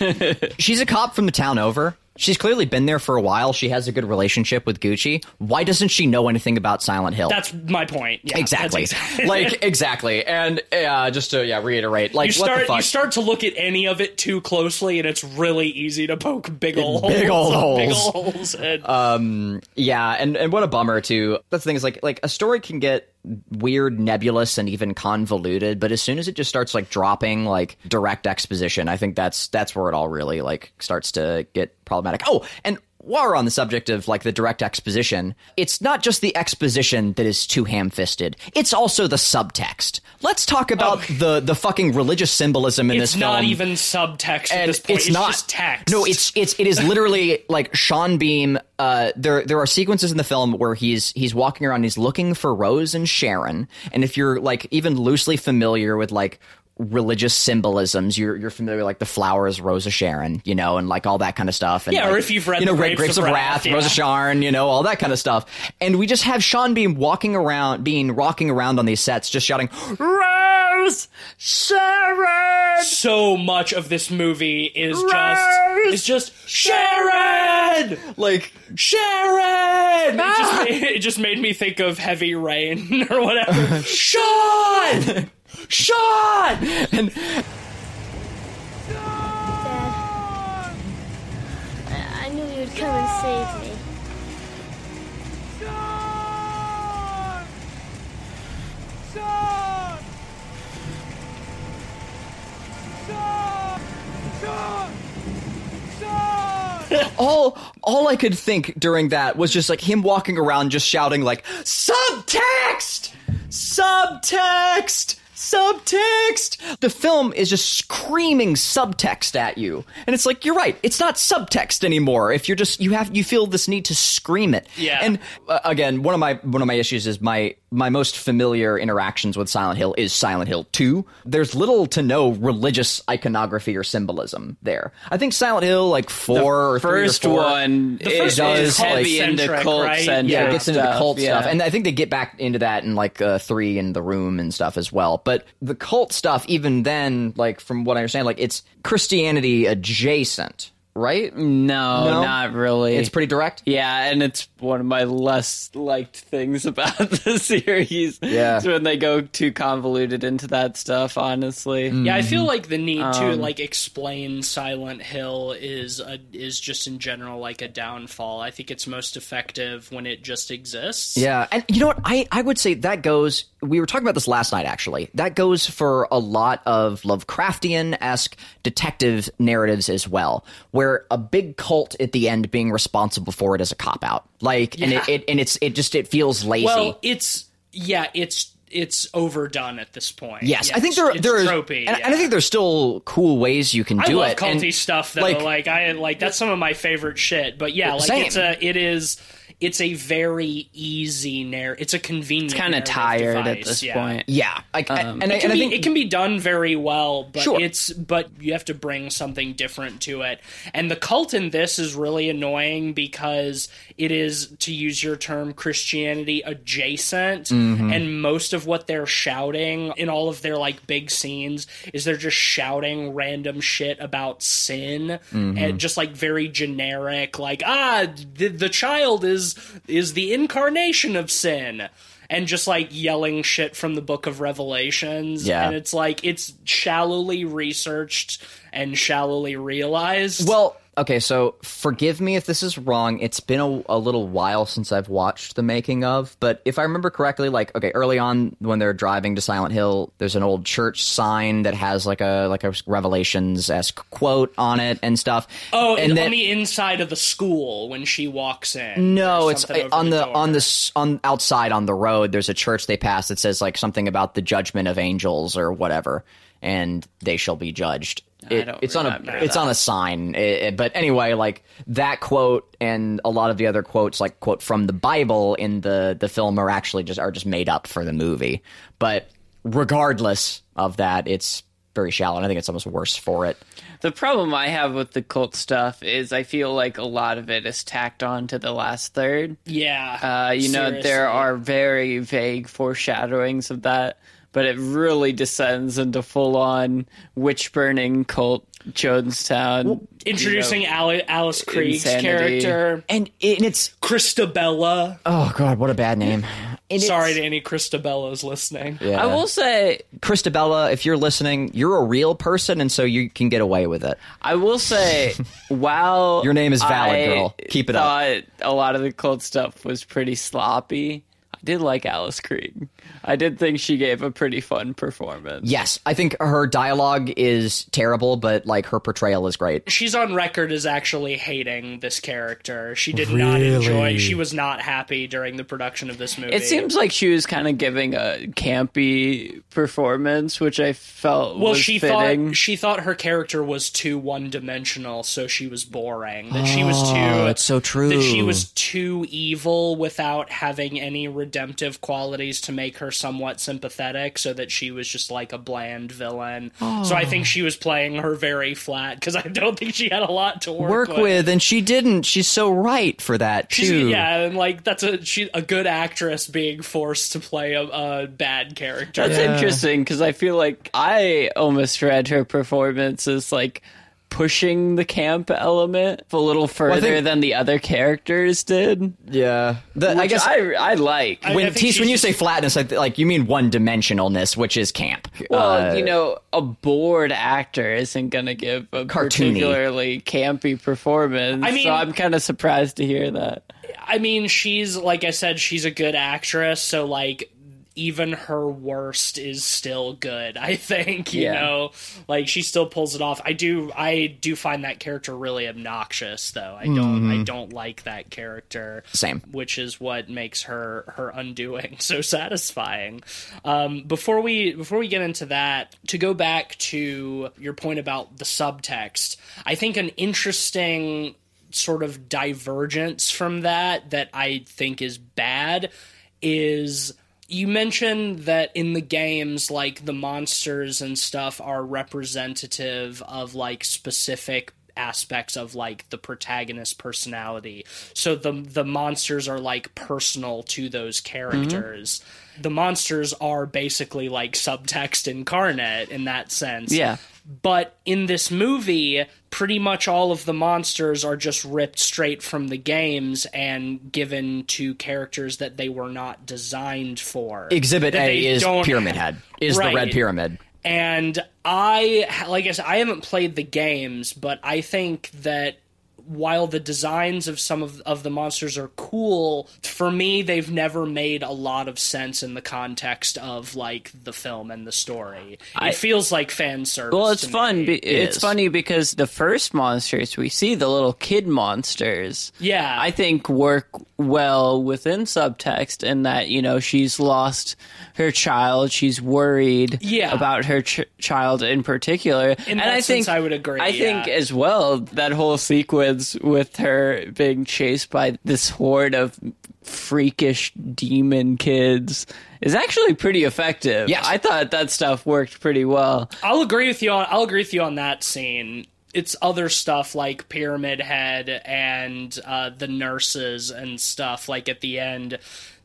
<laughs> she's a cop from the town over. She's clearly been there for a while. She has a good relationship with Gucci. Why doesn't she know anything about Silent Hill? That's my point. Yeah, exactly. exactly- <laughs> like <laughs> exactly. And uh, just to yeah reiterate, like you what the start fuck? you start to look at any of it too closely, and it's really easy to poke big old holes, Big old big holes. old holes. And, yeah, and and what a bummer too. That's the thing is like like a story can get weird, nebulous, and even convoluted, but as soon as it just starts like dropping like direct exposition, I think that's that's where it all really like starts to get problematic. Oh, and while we're on the subject of like the direct exposition, it's not just the exposition that is too ham-fisted. It's also the subtext. Let's talk about the the fucking religious symbolism in it's this film. It's not even subtext at and this point. it's not just text. No, it's it's it is literally like Sean Bean. Uh, there there are sequences in the film where he's he's walking around, he's looking for Rose and Sharon, and if you're like even loosely familiar with like religious symbolisms, you're you're familiar with like the flowers, Rosa Sharon, you know, and like all that kind of stuff. And, Yeah, or if you've read you know, The Gra- Grapes of Wrath, Rose of yeah. Sharon, you know, all that kind of stuff, and we just have Sean Bean walking around, being rocking around on these sets, just shouting Rose, Sharon. so much of this movie is Rose! just is just Sharon, Like Sharon. It, just Ah! made, <laughs> it just made me think of Heavy Rain <laughs> or whatever. <laughs> Sean, Sean. and Dad. I knew you would come and save me. all all I could think during that was just like him walking around just shouting like subtext subtext subtext. The film is just screaming subtext at you. And it's like you're right. It's not subtext anymore. If you're just you have you feel this need to scream it. Yeah. and uh, again one of my one of my issues is my my most familiar interactions with Silent Hill is Silent Hill 2 there's little to no religious iconography or symbolism there i think Silent Hill like 4 or three or First four, one The is, first one is is heavy into cult-centric, right? centric yeah, it gets into the stuff, cult yeah. stuff, and I think they get back into that in like uh, three in the room and stuff as well. But the cult stuff, even then, like from what I understand, like it's Christianity adjacent, right? no, No? not really. It's pretty direct. Yeah, and it's one of my less liked things <laughs> about the series. Yeah. is when they go too convoluted into that stuff. Honestly, Yeah, I feel like the need to Um, like explain Silent Hill is a, is just in general like a downfall. I think it's most effective when it just exists. Yeah, and you know what? I, I would say that goes. We were talking about this last night, actually. That goes for a lot of Lovecraftian esque detective narratives as well, where a big cult at the end being responsible for it is a cop out. Like, and it, it and it's it just it feels lazy. Well, it's yeah, it's it's overdone at this point. Yes, Yeah, I think there there is, tropey, and, yeah. and I think there's still cool ways you can I do it. culty and, stuff though. like- Like, I like that's some of my favorite shit. But yeah, like Same. it's a it is it's a very easy narrative. It's a convenient. kind of narrative tired at this yeah. point. yeah, like, and, I, It and can, I be, think it can be done very well, but Sure. it's but you have to bring something different to it. And the cult in this is really annoying because it is, to use your term, Christianity adjacent, Mm-hmm. and most of what they're shouting in all of their like big scenes is they're just shouting random shit about sin Mm-hmm. and just like very generic, like ah, the, the child is is the incarnation of sin. And just like yelling shit from the book of Revelations. Yeah. And it's like it's shallowly researched and shallowly realized. Well, okay, so forgive me if this is wrong. It's been a, a little while since I've watched the making of, but if I remember correctly, like okay, early on when they're driving to Silent Hill, there's an old church sign that has like a like a Revelations esque quote on it and stuff. oh, and and then on the inside of the school when she walks in. no, it's on the, door. on the on outside on the road. There's a church they pass that says like something about the judgment of angels or whatever, and they shall be judged. It- don't it's on a remember it's that. on a sign. It- it- but anyway, like that quote and a lot of the other quotes, like quote from the Bible in the the film, are actually just are just made up for the movie. But regardless of that, it's very shallow, and I think it's almost worse for it. The problem I have with the cult stuff is I feel like a lot of it is tacked on to the last third. Yeah. Uh, you know, there are very vague foreshadowings of that, but it really descends into full on witch burning cult Jonestown. Introducing Ali- Alice Krige's insanity. character, And, it, and it's Christabella. oh god, what a bad name. And Sorry it's- to any Christabellas listening. Yeah. I will say, Christabella, if you're listening, you're a real person, and so you can get away with it. I will say, <laughs> while Your name is valid, I girl. Keep it up. thought A lot of the cult stuff was pretty sloppy. I did like Alice Krige. I did think she gave a pretty fun performance. Yes, I think her dialogue is terrible, but like her portrayal is great. She's on record as actually hating this character. She did not enjoy. She was not happy during the production of this movie. It seems like she was kind of giving a campy performance, which I felt well, was she fitting. thought she thought her character was too one dimensional, so she was boring. That she was oh, too. Oh, that's so true. That she was too evil without having any redemptive qualities to make her somewhat sympathetic. So that she was just like a bland villain. So I oh. think she was playing her very flat because I don't think she had a lot to work, Work with, and she didn't. She's so right for that She's, too. yeah, and like that's a she a good actress being forced to play a, a bad character. That's interesting because I feel like I almost read her performance as like pushing the camp element a little further think- than the other characters did. Yeah, the, I Which guess I I like. I- when think Tease, when you say just- flatness, like, like you mean one dimensionalness, which is camp. well, Uh, you know, a bored actor isn't going to give a Cartoony. particularly campy performance. I mean- so I'm kind of surprised to hear that. I mean, she's like I said, she's a good actress, so like even her worst is still good. I think you Yeah. know, like she still pulls it off. I do, I do find that character really obnoxious, though. I don't, I don't like that character. Same. which is what makes her her undoing <laughs> so satisfying. Um, before we before we get into that, to go back to your point about the subtext, I think an interesting sort of divergence from that that I think is bad is you mentioned that in the games like the monsters and stuff are representative of like specific aspects of like the protagonist personality. So the the monsters are like personal to those characters. Mm-hmm. The monsters are basically like subtext incarnate in that sense. Yeah. But in this movie, pretty much all of the monsters are just ripped straight from the games and given to characters that they were not designed for. Exhibit That A is Pyramid Head. Is the red pyramid? And I, like I said, I haven't played the games, but I think that while the designs of some of, of the monsters are cool, for me, they've never made a lot of sense in the context of like the film and the story. it feels like fan service. Well, it's to fun. me. Be- it's funny because the first monsters we see, the little kid monsters, Yeah. I think work well within subtext in that you know she's lost her child, she's worried Yeah. about her ch- child in particular, In and that I sense, think I would agree, I think as well that whole sequence with her being chased by this horde of freakish demon kids is actually pretty effective. Yeah, I thought that stuff worked pretty well. I'll agree with you on I'll agree with you on that scene. It's other stuff like Pyramid Head and uh, the nurses and stuff like at the end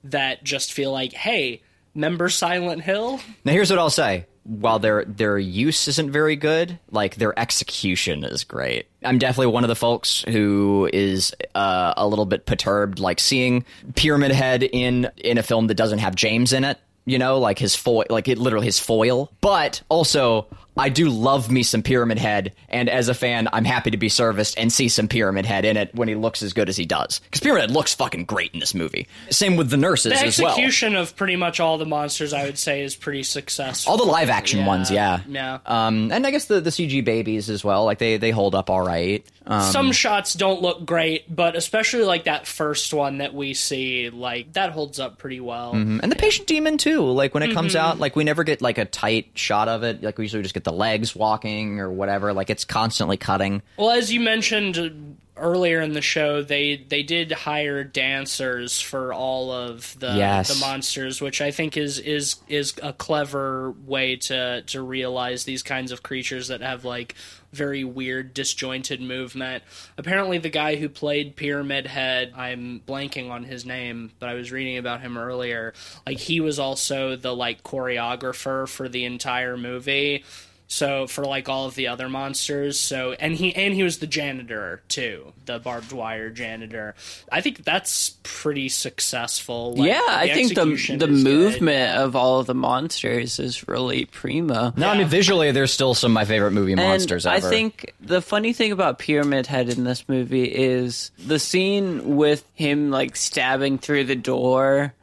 that just feel like, hey, member Silent Hill? Now, here's what I'll say. While their their use isn't very good, like their execution is great. I'm definitely one of the folks who is uh, a little bit perturbed, like seeing Pyramid Head in in a film that doesn't have James in it. You know, like his foil, like it literally his foil. But also, I do love me some Pyramid Head, and as a fan, I'm happy to be serviced and see some Pyramid Head in it when he looks as good as he does. Because Pyramid Head looks fucking great in this movie. Same with the nurses The as well. execution of pretty much all the monsters, I would say, is pretty successful. All the live action ones, yeah. Yeah. Um, and I guess the, the CG babies as well. Like they, they hold up all right. Um, Some shots don't look great, but especially like that first one that we see, like that holds up pretty well. and the patient demon too. Like when it comes Mm-hmm. out, like we never get like a tight shot of it. Like we usually just get the legs walking or whatever. Like it's constantly cutting. Well, as you mentioned earlier in the show, they they did hire dancers for all of the Yes. the monsters, which I think is is is a clever way to to realize these kinds of creatures that have like very weird disjointed movement. Apparently the guy who played Pyramid Head, I'm blanking on his name, but I was reading about him earlier. Like he was also the like choreographer for the entire movie. So for like all of the other monsters, so and he and he was the janitor too, the barbed wire janitor. I think that's pretty successful. Like, yeah, I think the the is good. movement of all of the monsters is really primo. No, I mean visually, there's still some of my favorite movie monsters ever. I think the funny thing about Pyramid Head in this movie is the scene with him like stabbing through the door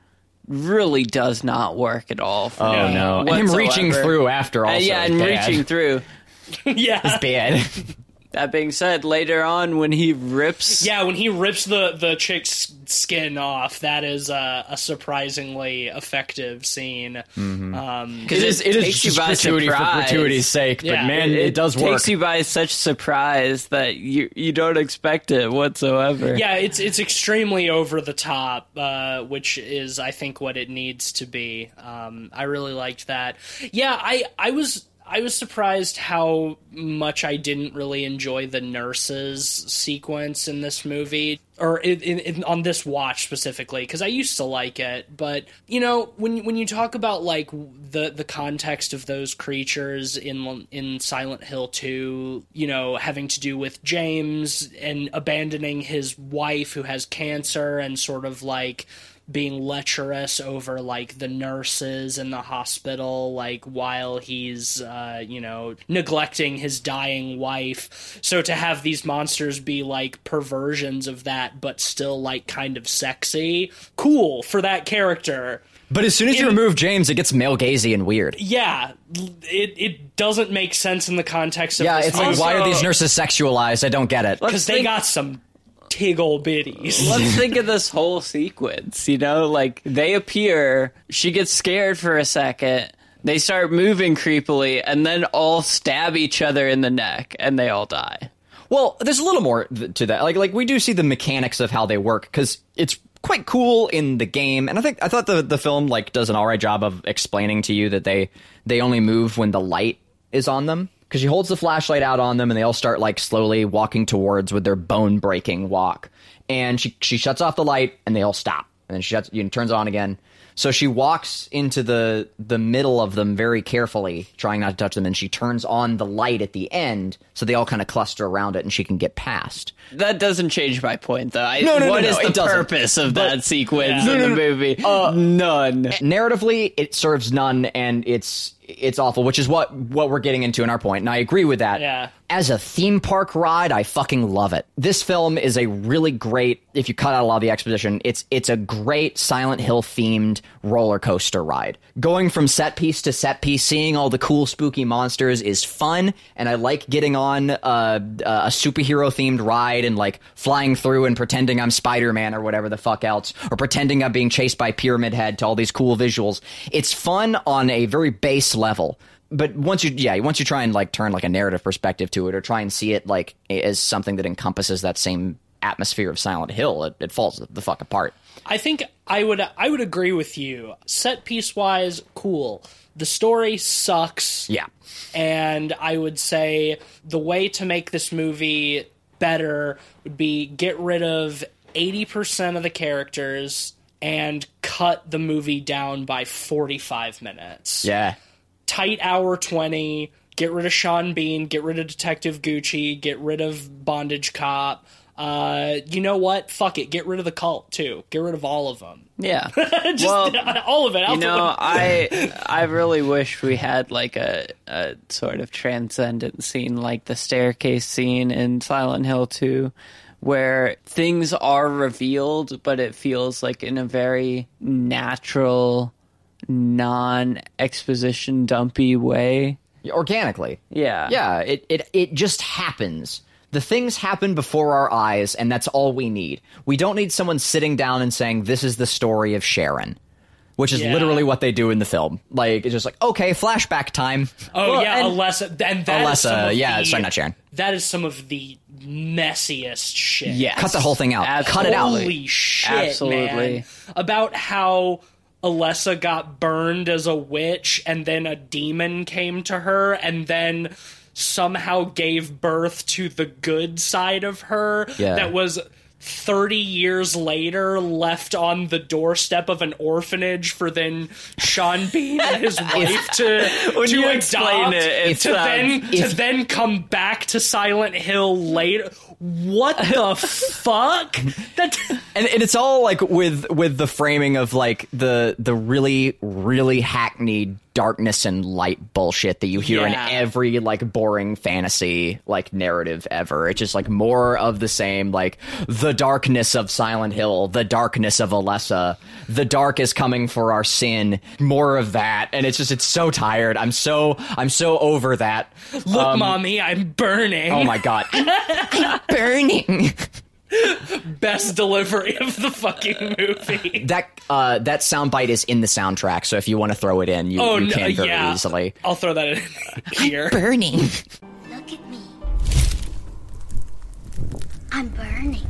really does not work at all. For Oh me no! And him reaching whatsoever. through after Uh, yeah, and bad. reaching through. <laughs> yeah, it's bad. <laughs> That being said, later on when he rips yeah. When he rips the the chick's skin off, that is a, a surprisingly effective scene. Mm-hmm. Um, it is. It is takes you just by gratuity for gratuity's sake, but Yeah, man, it, does work. takes you by such surprise that you you don't expect it whatsoever. yeah, it's it's extremely over the top, uh, which is I think what it needs to be. Um, I really liked that. Yeah, I I was I was surprised how much I didn't really enjoy the nurses sequence in this movie, or in, in, on this watch specifically, because I used to like it. But you know, when when you talk about like the the context of those creatures in in Silent Hill Two, you know, having to do with James and abandoning his wife who has cancer, and sort of like being lecherous over like the nurses in the hospital like while he's uh you know neglecting his dying wife so to have these monsters be like perversions of that but still like kind of sexy cool for that character But as soon as you remove James, it gets male gazy and weird. yeah it it doesn't make sense in the context of Yeah, this it's like, why are these nurses sexualized? I don't get it. because they got some tiggle bitties <laughs> Let's think of this whole sequence. You know, like they appear, she gets scared for a second, they start moving creepily, and then all stab each other in the neck, and they all die. Well, there's a little more th- to that. Like, like we do see the mechanics of how they work because it's quite cool in the game, and I think I thought the the film like does an all right job of explaining to you that they they only move when the light is on them. Because she holds the flashlight out on them, and they all start like slowly walking towards with their bone breaking walk. And she she shuts off the light, and they all stop. And then she shuts, you know, turns it on again. So she walks into the the middle of them very carefully, trying not to touch them, and she turns on the light at the end, so they all kind of cluster around it, and she can get past. That doesn't change my point, though. I, No, no, no, what no, is it the doesn't. purpose of But- that sequence Yeah. in the movie? Uh, none. Narratively, it serves none, and it's it's awful, which is what what we're getting into in our point, and I agree with that. Yeah. As a theme park ride, I fucking love it. This film is a really great. If you cut out a lot of the exposition, it's it's a great Silent Hill themed roller coaster ride. Going from set piece to set piece, seeing all the cool spooky monsters is fun, and I like getting on uh, a superhero themed ride and like flying through and pretending I'm Spider Man or whatever the fuck else, or pretending I'm being chased by Pyramid Head to all these cool visuals. It's fun on a very base level but once you yeah once you try and like turn like a narrative perspective to it or try and see it like as something that encompasses that same atmosphere of silent hill it, it falls the fuck apart I think I would I would agree with you. Set piece wise, cool. The story sucks. yeah And I would say the way to make this movie better would be get rid of 80% of the characters and cut the movie down by 45 minutes. yeah Tight hour 20, get rid of Sean Bean, get rid of Detective Gucci, get rid of Bondage Cop. Uh, you know what? Fuck it. Get rid of the cult too. Get rid of all of them. <laughs> Yeah. Just well, <laughs> all of it. out you know. I <laughs> I really wish we had like a, a sort of transcendent scene like the staircase scene in Silent Hill 2 where things are revealed but it feels like in a very natural non exposition dumpy way. organically Yeah. yeah it, it it just happens the things happen before our eyes and that's all we need we don't need someone sitting down and saying this is the story of sharon which is Yeah. literally what they do in the film like it's just like okay flashback time Oh Well, yeah, and- Alessa. And that is Alessa, yeah, the- sorry, not Sharon. That is some of the messiest shit. Yes. cut the whole thing out cut it out Holy shit, Absolutely. man! About how Alessa got burned as a witch, and then a demon came to her, and then somehow gave birth to the good side of her. Yeah. That was. 30 years later, left on the doorstep of an orphanage for then Sean Bean and his <laughs> wife to, When to adopt, explain it, to then sounds- to then come back to Silent Hill later. What the <laughs> fuck? That and, and it's all like with with the framing of like the the really really hackneyed darkness and light bullshit that you hear Yeah. in every like boring fantasy like narrative ever. It's just like more of the same like the darkness of silent hill the darkness of alessa the dark is coming for our sin more of that. And it's just it's so tired. I'm so i'm so over that. Look, um, mommy, I'm burning. oh my god. <laughs> Burning <laughs> Best delivery of the fucking movie. that uh, that soundbite is in the soundtrack, so if you want to throw it in, you, Oh you no, can very yeah. easily. I'll throw that in here. Burning. Look at me. I'm burning.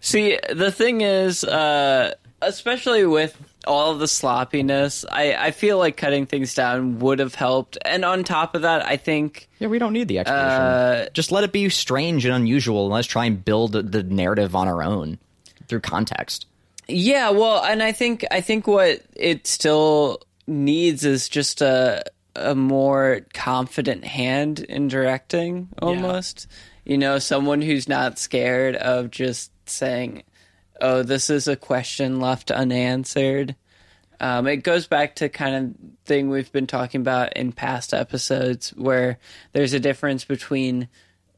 See, the thing is, uh, especially with all of the sloppiness. I, I feel like cutting things down would have helped. And on top of that, I think Yeah, we don't need the exposition. Uh, Just let it be strange and unusual, and let's try and build the- the narrative on our own through context. Yeah, well, and I think I think what it still needs is just a a more confident hand in directing almost. You know, someone who's not scared of just saying, "Oh, this is a question left unanswered." Um, it goes back to kind of thing we've been talking about in past episodes, where there's a difference between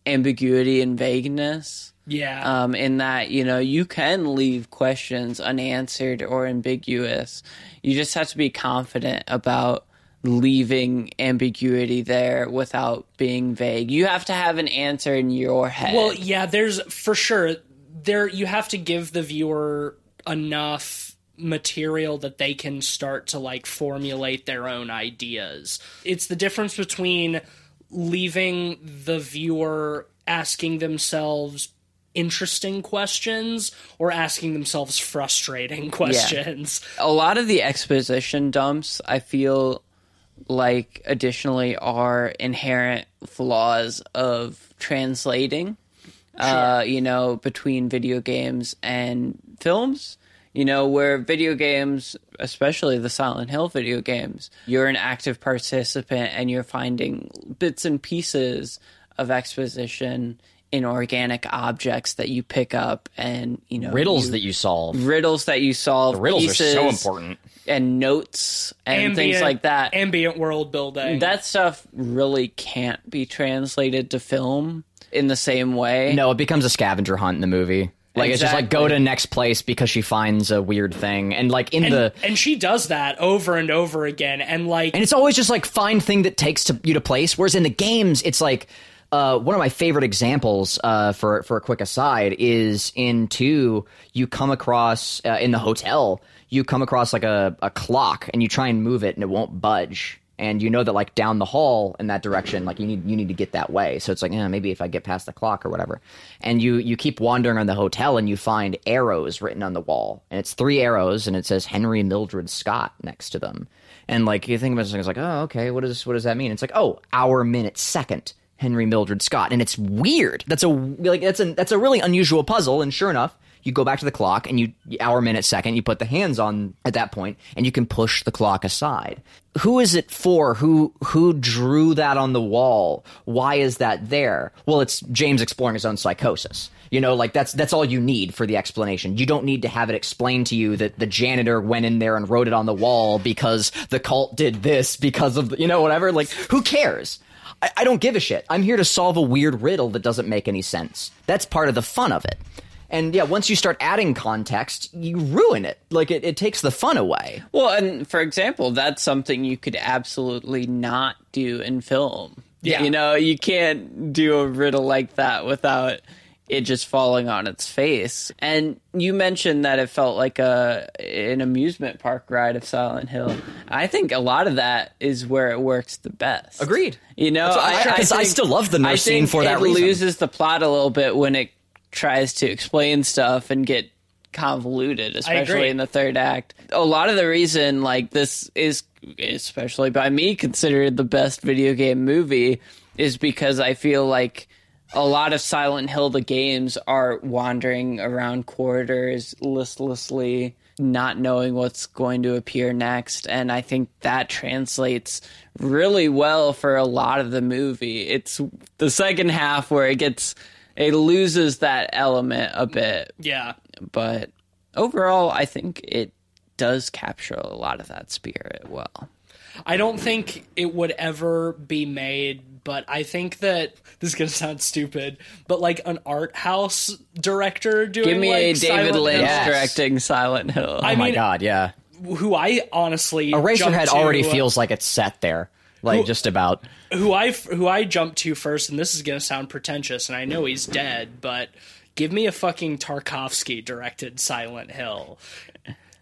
ambiguity and vagueness Yeah. um, in that you know you can leave questions unanswered or ambiguous. You just have to be confident about leaving ambiguity there without being vague. You have to have an answer in your head. Well, yeah, there's for sure there you have to give the viewer enough material that they can start to like formulate their own ideas. It's the difference between leaving the viewer asking themselves interesting questions or asking themselves frustrating <laughs> questions. a lot of the exposition dumps, I feel like additionally are inherent flaws of translating. Uh, you know, between video games and films. You know, where video games, especially the Silent Hill video games, you're an active participant and you're finding bits and pieces of exposition in organic objects that you pick up and, you know, Riddles you- that you solve. riddles that you solve. The riddles are so important. And notes and things like that. Ambient world building. that stuff really can't be translated to film in the same way. No, it becomes a scavenger hunt in the movie. Like it's just like go to next place because she finds a weird thing, and like in and, the and she does that over and over again and like and it's always just like find thing that takes to you to place. Whereas in the games, it's like uh, one of my favorite examples uh, for for a quick aside is in two. You come across uh, in the hotel. You come across like a, a clock, and you try and move it, and it won't budge. And you know that like down the hall in that direction, like you need you need to get that way. So it's like, yeah, maybe if I get past the clock or whatever. And you you keep wandering on the hotel, and you find arrows written on the wall, and it's three arrows, and it says Henry Mildred Scott next to them. And like you think about it, it's like, oh, okay, what does what does that mean? It's like, oh, hour, minute, second, Henry Mildred Scott, and it's weird. That's a like that's a that's a really unusual puzzle. And sure enough, you go back to the clock, and you hour, minute, second, you put the hands on at that point, and you can push the clock aside. Who is it for? Who who drew that on the wall? Why is that there? Well, it's James exploring his own psychosis. You know, like that's that's all you need for the explanation. You don't need to have it explained to you that the janitor went in there and wrote it on the wall because the cult did this because of you know whatever. Like who cares? I don't give a shit. I'm here to solve a weird riddle that doesn't make any sense. That's part of the fun of it. And yeah, once you start adding context, you ruin it. Like it, it takes the fun away. Well, and for example, that's something you could absolutely not do in film. Yeah. You know, you can't do a riddle like that without it just falling on its face. And you mentioned that it felt like a an amusement park ride of Silent Hill. I think a lot of that is where it works the best. Agreed. You know, what- I, I- 'cause I still love the nurse scene think for that it reason. loses the plot a little bit when it tries to explain stuff and get convoluted, especially in the third act. A lot of the reason like this is especially by me considered the best video game movie is because I feel like a lot of Silent Hill the games are wandering around corridors listlessly not knowing what's going to appear next and I think that translates really well for a lot of the movie. It's the second half where it gets it loses that element a bit yeah. but overall, I think it does capture a lot of that spirit well. I don't think it would ever be made, but I think that <laughs> this is gonna sound stupid, but like an art house director doing Give me like a David Silent Lynch Hill, Yes. directing Silent Hill. I Oh my mean, god, yeah. who I honestly Eraserhead to- already feels like it's set there. Like Who- just about. Who I who I jumped to first, and this is gonna sound pretentious, and I know he's dead, but give me a fucking Tarkovsky directed Silent Hill.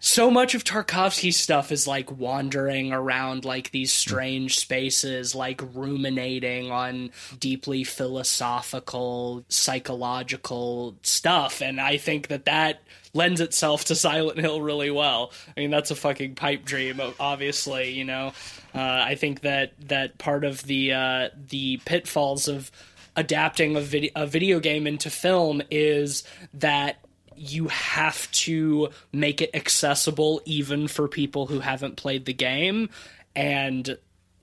So much of Tarkovsky's stuff is like wandering around like these strange spaces, like ruminating on deeply philosophical, psychological stuff. And I think that that lends itself to Silent Hill really well. I mean, that's a fucking pipe dream, obviously, you know. Uh, I think that that part of the uh, the pitfalls of adapting a, vid- a video game into film is that you have to make it accessible even for people who haven't played the game and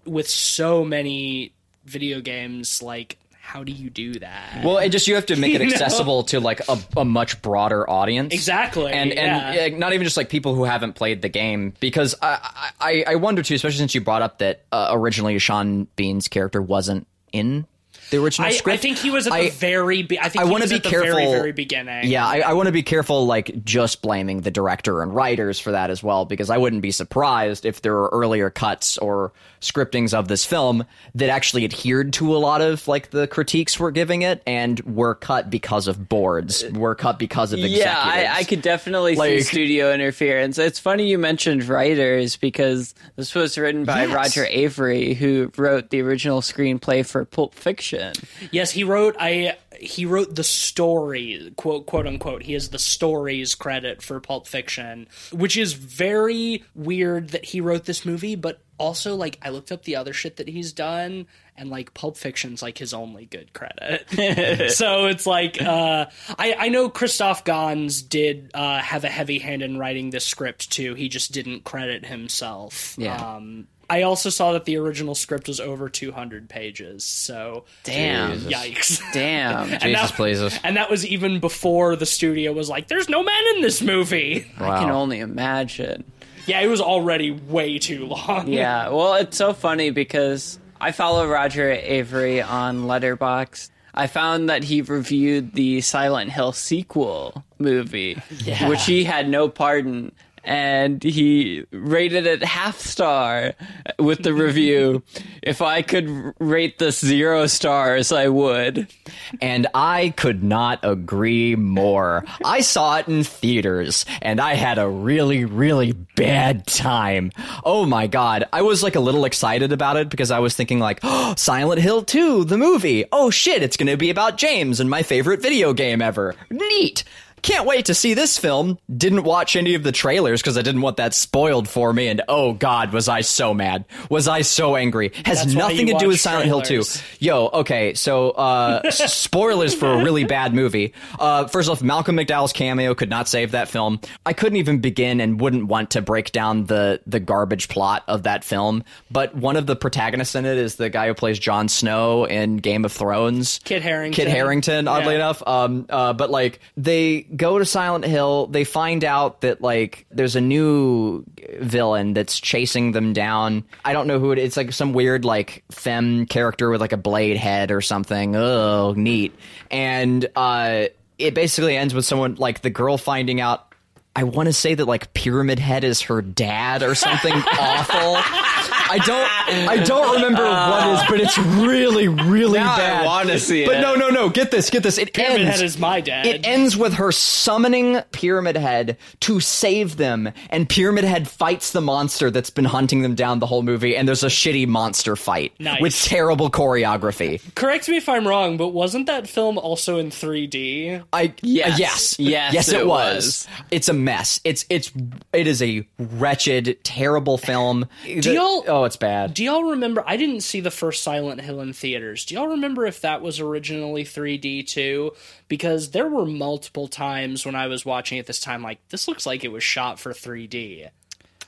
with so many video games like how do you do that Well, it just you have to make <laughs> it accessible to like a, a much broader audience. Exactly, and and yeah. uh, not even just like people who haven't played the game. Because I I, I wonder too, especially since you brought up that uh, originally Sean Bean's character wasn't in the original I, script. I think he was at I- the very be- I think I he want to was be at the careful. very very beginning Yeah, I, I want to be careful, like just blaming the director and writers for that as well, because I wouldn't be surprised if there were earlier cuts or scriptings of this film that actually adhered to a lot of like the critiques we're giving it, and were cut because of boards, were cut because of executives. Yeah, I, I could definitely see studio interference. It's funny you mentioned writers because this was written by Yes. Roger Avary, who wrote the original screenplay for Pulp Fiction. Yes, he wrote I he wrote the story, quote quote unquote. He has the stories credit for Pulp Fiction, which is very weird that he wrote this movie, but also like I looked up the other shit that he's done and like Pulp Fiction's like his only good credit. <laughs> so it's like uh I I know Christoph Gans did uh have a heavy hand in writing this script too. He just didn't credit himself. Yeah. Um I also saw that the original script was over 200 pages. So Damn. Jesus. Yikes. <laughs> Damn. And Jesus that- pleases. And that was even before the studio was like, there's no men in this movie. I can only imagine. Yeah, it was already way too long. <laughs> Yeah, well, it's so funny because I follow Roger Avary on Letterboxd. I found that he reviewed the Silent Hill sequel movie, <laughs> which he had no part in, and he rated it half star with the review. <laughs> if I could rate this zero stars, I would. and I could not agree more. I saw it in theaters, and I had a really, really bad time. Oh my god. I was like a little excited about it because I was thinking like, oh, <gasps> Silent Hill 2, the movie. Oh shit, it's gonna be about James and my favorite video game ever. Neat. Can't wait to see this film. Didn't watch any of the trailers because I didn't want that spoiled for me, and oh god, was I so mad. Was I so angry. Has That's nothing to do with Silent Hill 2. Yo, okay, so uh spoilers for a really bad movie. Uh first off, Malcolm McDowell's cameo could not save that film. I couldn't even begin and wouldn't want to break down the the garbage plot of that film, but one of the protagonists in it is the guy who plays Jon Snow in Game of Thrones. Kit Harington. Kit Harington, oddly Yeah. enough. Um, uh, but like they go to Silent Hill, they find out that like there's a new villain that's chasing them down. I don't know who it is. It's like some weird like femme character with like a blade head or something. Oh, neat. And uh, it basically ends with someone like the girl finding out. I want to say that like Pyramid Head is her dad or something <laughs> awful. I don't I don't remember what is, but it's really really Now I bad. wanna see But it. no, no, no. Get this, get this. It Pyramid ends. Head is my dad. It ends with her summoning Pyramid Head to save them, and Pyramid Head fights the monster that's been hunting them down the whole movie, and there's a shitty monster fight Nice. with terrible choreography. Correct me if I'm wrong, but wasn't that film also in 3D? I Yes. uh, yes Yes, yes it, it was. was. It's a mess. It's it's it is a wretched, terrible film. Do y'all- oh, Oh, it's bad. Do y'all remember? I didn't see the first Silent Hill in theaters. Do y'all remember if that was originally 3D too? Because there were multiple times when I was watching it this time, like, this looks like it was shot for 3D.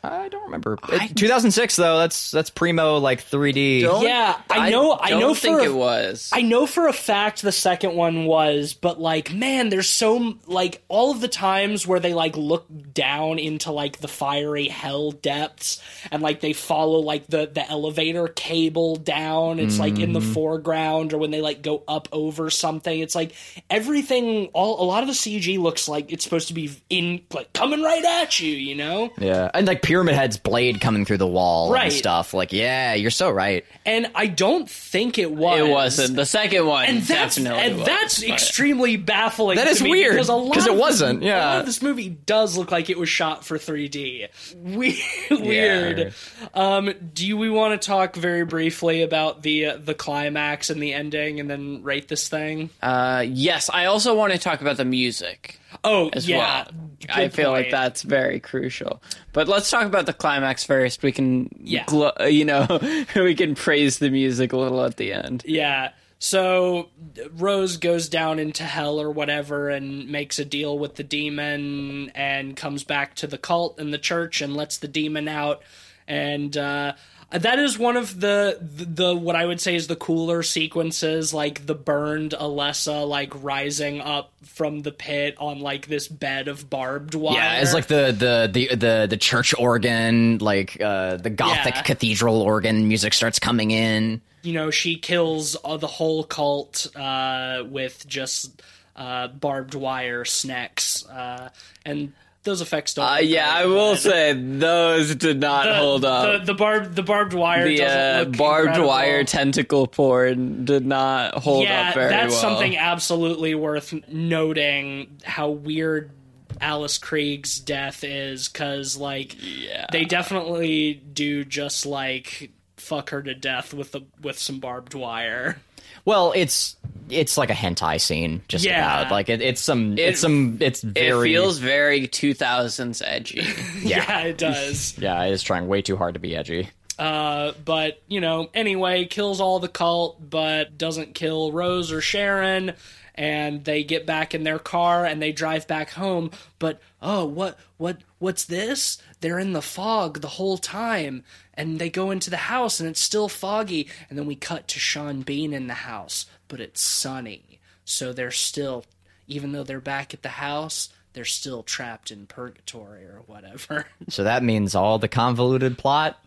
I don't remember. It- 2006 though. That's that's primo like 3D. Yeah, I know- I don't know think for- it was. I know for a fact the second one was, but like, man, there's so like all of the times where they like look down into like the fiery hell depths and like they follow like the the elevator cable down. It's like in the mm-hmm. foreground, or when they like go up over something. It's like everything. All a lot of the CG looks like it's supposed to be in like coming right at you. You know? Yeah, and like Pyramid Head's blade coming through the wall Right. and stuff. Like, yeah, you're so right. and I don't think it was. It wasn't. The second one and that's definitely and was, that's but- extremely baffling. That is to me weird, because a lot 'cause it of wasn't, yeah. a lot of this movie does look like it was shot for 3D. <laughs> We- Weird. Um, do we want to talk very briefly about the uh, the climax and the ending, and then rate this thing? Uh, yes, I also want to talk about the music Oh, yeah. well. I feel like that's very crucial. But let's talk about the climax first. We can, Yeah. glo- <laughs> you know, <laughs> we can praise the music a little at the end. Yeah. So Rose goes down into hell or whatever and makes a deal with the demon and comes back to the cult and the church and lets the demon out. And uh, that is one of the, the the what I would say is the cooler sequences, like the burned Alessa like rising up from the pit on like this bed of barbed wire. Yeah, it's like the the the the, the church organ, like uh, the gothic Yeah. cathedral organ music starts coming in. you know she kills uh, the whole cult uh, with just uh, barbed wire snacks uh, and those effects don't Uh, look yeah, I will but say those did not the, hold up. the, the barbed the barbed wire The, doesn't uh, look barbed incredible. wire tentacle porn did not hold yeah up very that's well. something absolutely worth noting how weird Alice Krige's death is because like Yeah. they definitely do just like fuck her to death with the with some barbed wire Well, it's it's like a hentai scene, just Yeah. about like it, it's some It- it's some it's It very feels very 2000s edgy. <laughs> yeah it does <laughs> yeah, it is trying way too hard to be edgy. Uh, but you know, anyway, kills all the cult, but doesn't kill Rose or Sharon. And they get back in their car and they drive back home. But oh, what, what, what's this? They're in the fog the whole time, and they go into the house and it's still foggy. And then we cut to Sean Bean in the house, but it's sunny. So they're still, even though they're back at the house, they're still trapped in purgatory or whatever. <laughs> So that means all the convoluted plot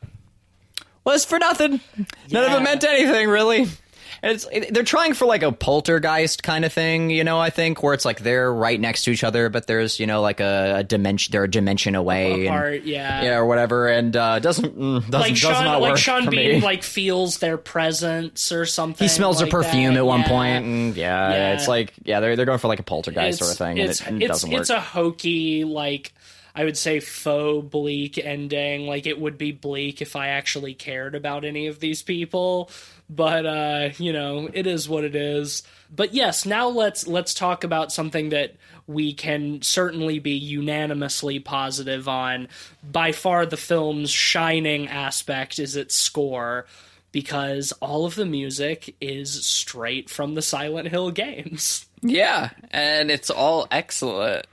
was for nothing. None of it meant anything, really. It's it, they're trying for like a poltergeist kind of thing, you know. I think where it's like they're right next to each other, but there's you know like a, a dimension, they're a dimension away, and, yeah. yeah, or whatever, and uh, doesn't mm, doesn't like does Sean, not like Sean Bean, me. like feels their presence or something. he smells like a perfume that. at one yeah. point, and yeah, Yeah. it's like yeah, they're they're going for like a poltergeist sort of thing, and it's, it, and it it's, doesn't work. It's a hokey, like I would say, faux bleak ending. Like it would be bleak if I actually cared about any of these people. But uh, you know, it is what it is. But yes, now let's let's talk about something that we can certainly be unanimously positive on. By far, the film's shining aspect is its score. Because all of the music is straight from the Silent Hill games. Yeah, and it's all excellent.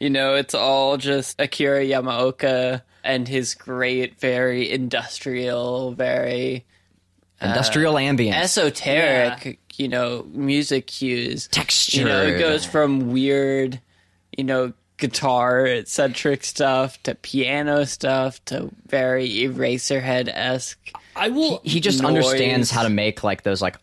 You know, it's all just Akira Yamaoka and his great, very industrial, very Industrial ambience. esoteric, you know, music cues. Texture. You know, it goes from weird, you know, guitar centric stuff to piano stuff to very Eraserhead esque. I will. he just noise. understands how to make like those like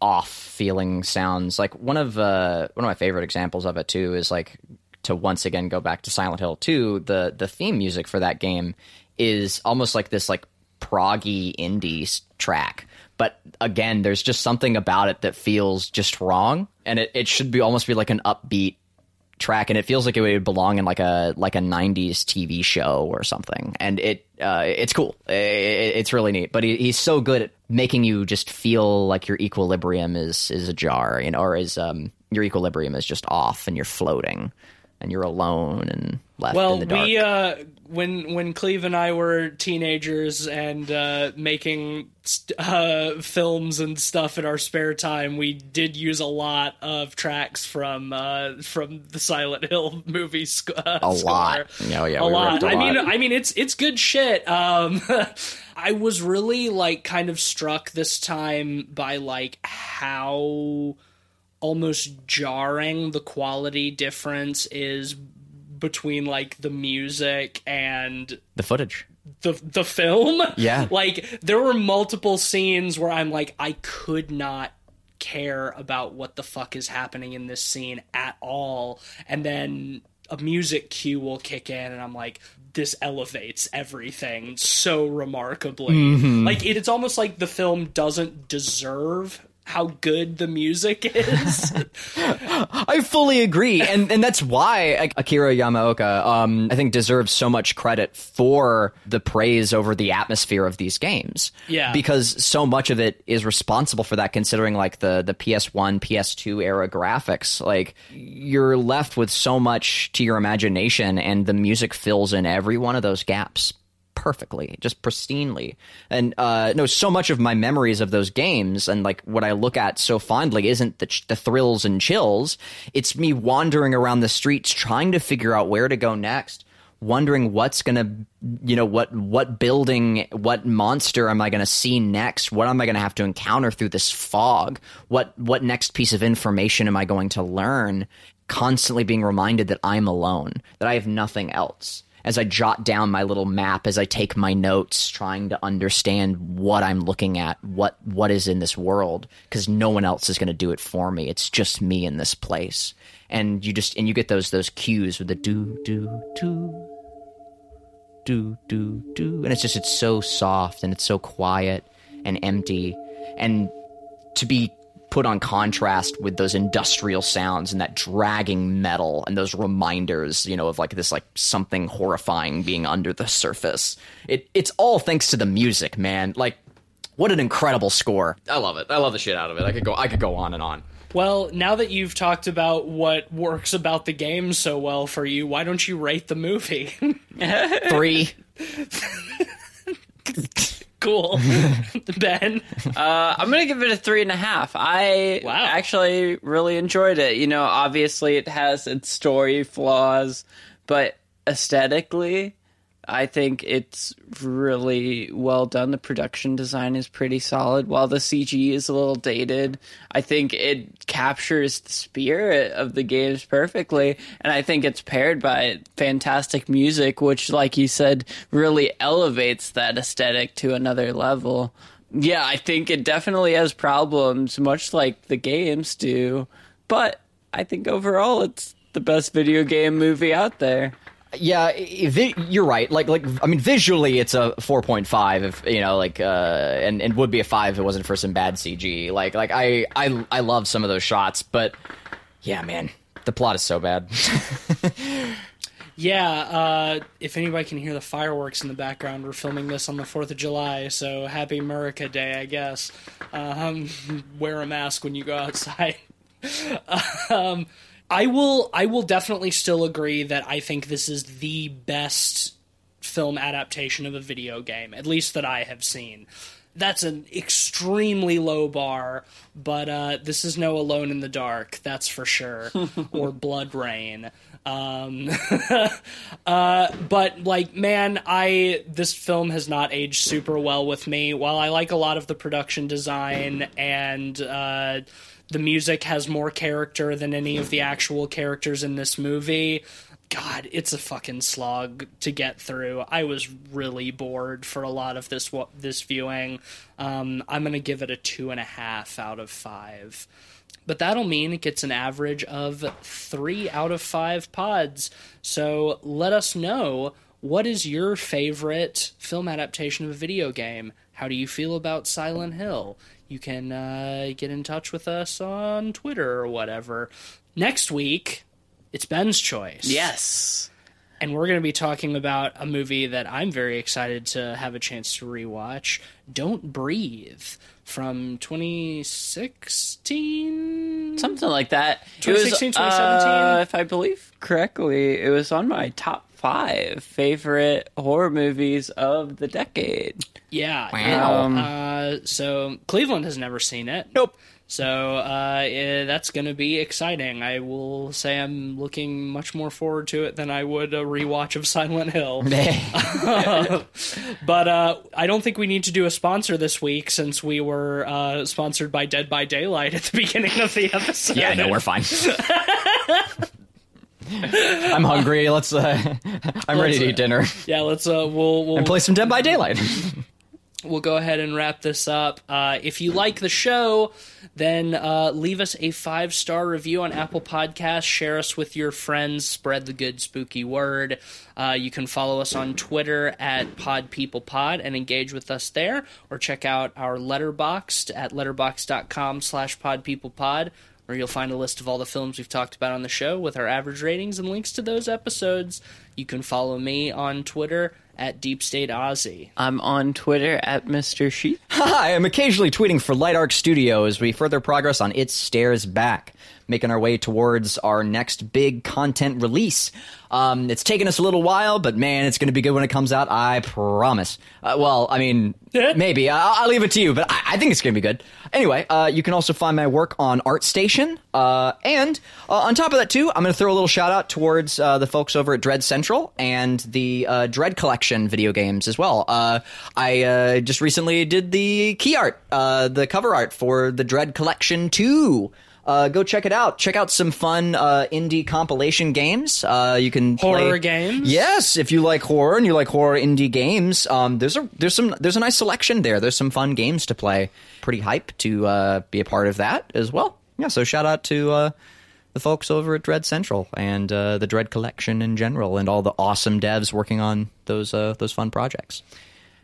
off feeling sounds like one of uh one of my favorite examples of it too is like to once again go back to Silent Hill 2 the the theme music for that game is almost like this like proggy indie track but again there's just something about it that feels just wrong. And it, it should be almost be like an upbeat track. And it feels like it would belong in like a like a 90s TV show or something. And it uh, it's cool. I- I- it's really neat. But he, he's so good at making you just feel like your equilibrium is is ajar you know or is um your equilibrium is just off and you're floating and you're alone and left Well, in the dark Well we uh, when when Cleve and I were teenagers and uh, making st- uh, films and stuff in our spare time, we did use a lot of tracks from uh, from the Silent Hill <laughs> movie. Sc- uh, A score. lot. Oh, yeah, a we lot. a I mean. I mean, it's it's good shit. Um, <laughs> I was really like kind of struck this time by like how almost jarring the quality difference is between like the music and the footage the the film. Yeah. <laughs> Like there were multiple scenes where I'm like I could not care about what the fuck is happening in this scene at all and then a music cue will kick in, and I'm like, this elevates everything so remarkably. Mm-hmm. Like it, it's almost like the film doesn't deserve how good the music is. <laughs> I fully agree, and and that's why Akira Yamaoka, um, I think, deserves so much credit for the praise over the atmosphere of these games. Yeah. because so much of it is responsible for that. Considering like the the PS1, PS2 era graphics, like you're left with so much to your imagination, and the music fills in every one of those gaps perfectly, just pristinely. And uh, no, so much of my memories of those games and like what I look at so fondly isn't the, ch- the thrills and chills. It's me wandering around the streets trying to figure out where to go next. Wondering what's gonna, you know, what what building, what monster am I gonna see next? What am I gonna have to encounter through this fog? What what next piece of information am I going to learn? Constantly being reminded that I'm alone, that I have nothing else as I jot down my little map, as I take my notes, trying to understand what I'm looking at, what what is in this world, because no one else is going to do it for me. It's just me in this place, and you just and you get those those cues with the do do do do do do, and it's just it's so soft and it's so quiet and empty, and to be put on contrast with those industrial sounds and that dragging metal and those reminders, you know, of like this like something horrifying being under the surface. It it's all thanks to the music, man. Like what an incredible score. I love it. I love the shit out of it. I could go I could go on and on. well, now that you've talked about what works about the game so well for you, why don't you rate the movie? <laughs> 3 <laughs> cool. <laughs> ben. Uh, I'm gonna give it a three and a half. I Wow. actually really enjoyed it. You know, obviously it has its story flaws, but aesthetically, I think it's really well done. The production design is pretty solid. While the CG is a little dated, I think it captures the spirit of the games perfectly. And I think it's paired by fantastic music, which, like you said, really elevates that aesthetic to another level. Yeah, I think it definitely has problems, much like the games do. But I think overall, it's the best video game movie out there. Yeah, you're right. Like, like I mean, visually, it's a 4.5. If you know, like, uh, and and would be a five if it wasn't for some bad CG. Like, like I I I love some of those shots, but yeah, man, the plot is so bad. <laughs> Yeah, uh, if anybody can hear the fireworks in the background, we're filming this on the 4th of July, so happy America Day, I guess. Um, <laughs> wear a mask when you go outside. <laughs> um, I will I will definitely still agree that I think this is the best film adaptation of a video game, at least that I have seen. That's an extremely low bar, but uh, this is no Alone in the Dark, that's for sure, <laughs> or BloodRayne. Um, <laughs> uh, but like, man, I this film has not aged super well with me. While I like a lot of the production design and uh, the music has more character than any of the actual characters in this movie. God, it's a fucking slog to get through. I was really bored for a lot of this this viewing. Um, I'm gonna give it a two and a half out of five but that'll mean it gets an average of three out of five pods. So let us know what is your favorite film adaptation of a video game? How do you feel about Silent Hill? You can uh, get in touch with us on Twitter or whatever. Next week, it's Ben's choice. Yes. And we're going to be talking about a movie that I'm very excited to have a chance to rewatch Don't Breathe from 2016. Something like that. It 2016, was, 2017? uh, if I believe correctly, it was on my top five favorite horror movies of the decade. Yeah. Wow. Um, Uh, so Cleveland has never seen it. Nope. So uh, eh, that's going to be exciting. I will say I'm looking much more forward to it than I would a rewatch of Silent Hill. <laughs> <laughs> but uh, I don't think we need to do a sponsor this week since we were uh, sponsored by Dead by Daylight at the beginning of the episode. yeah, no, we're fine. <laughs> <laughs> I'm hungry. Let's. Uh, <laughs> I'm ready to eat dinner Yeah, let's. Uh, we'll we'll and play some Dead by Daylight. <laughs> we'll go ahead and wrap this up. Uh, if you like the show, then uh, leave us a five star review on Apple Podcasts. Share us with your friends. Spread the good spooky word. Uh, you can follow us on Twitter at PodPeoplePod and engage with us there, or check out our Letterboxd at letterbox.com slash PodPeoplePod where you'll find a list of all the films we've talked about on the show with our average ratings and links to those episodes. You can follow me on Twitter at Deep State Ozzy. I'm on Twitter at Mr. Sheep. I am occasionally tweeting for Light Arc Studio as we further progress on It Stares Back, making our way towards our next big content release. Um, it's taken us a little while, but man, it's going to be good when it comes out. I promise. Uh, well, I mean, maybe. I'll, I'll leave it to you, but I, I think it's going to be good. Anyway, uh, you can also find my work on ArtStation, uh, and uh, on top of that too, I'm going to throw a little shout out towards uh, the folks over at Dread Central and the uh, Dread Collection video games as well. Uh, I uh, just recently did the key art, uh, the cover art for the Dread Collection 2. Uh, go check it out. Check out some fun uh, indie compilation games. Uh, you can play- Horror games? Yes, if you like horror and you like horror indie games, um, there's a there's some there's a nice selection there. There's some fun games to play. Pretty hype to uh, be a part of that as well. Yeah, so shout out to uh, the folks over at Dread Central and uh, the Dread Collection in general, and all the awesome devs working on those uh, those fun projects.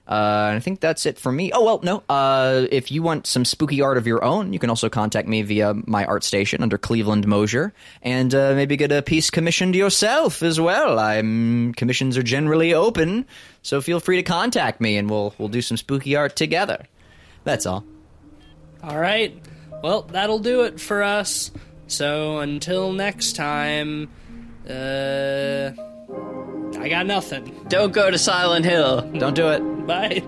Uh, I think that's it for me. Oh well, no. Uh, if you want some spooky art of your own, you can also contact me via my art station under Cleveland Mosier, and uh, maybe get a piece commissioned yourself as well. I'm commissions are generally open, so feel free to contact me, and we'll we'll do some spooky art together. That's all. All right. Well, that'll do it for us. So until next time, uh, I got nothing. Don't go to Silent Hill. Don't do it. Bye.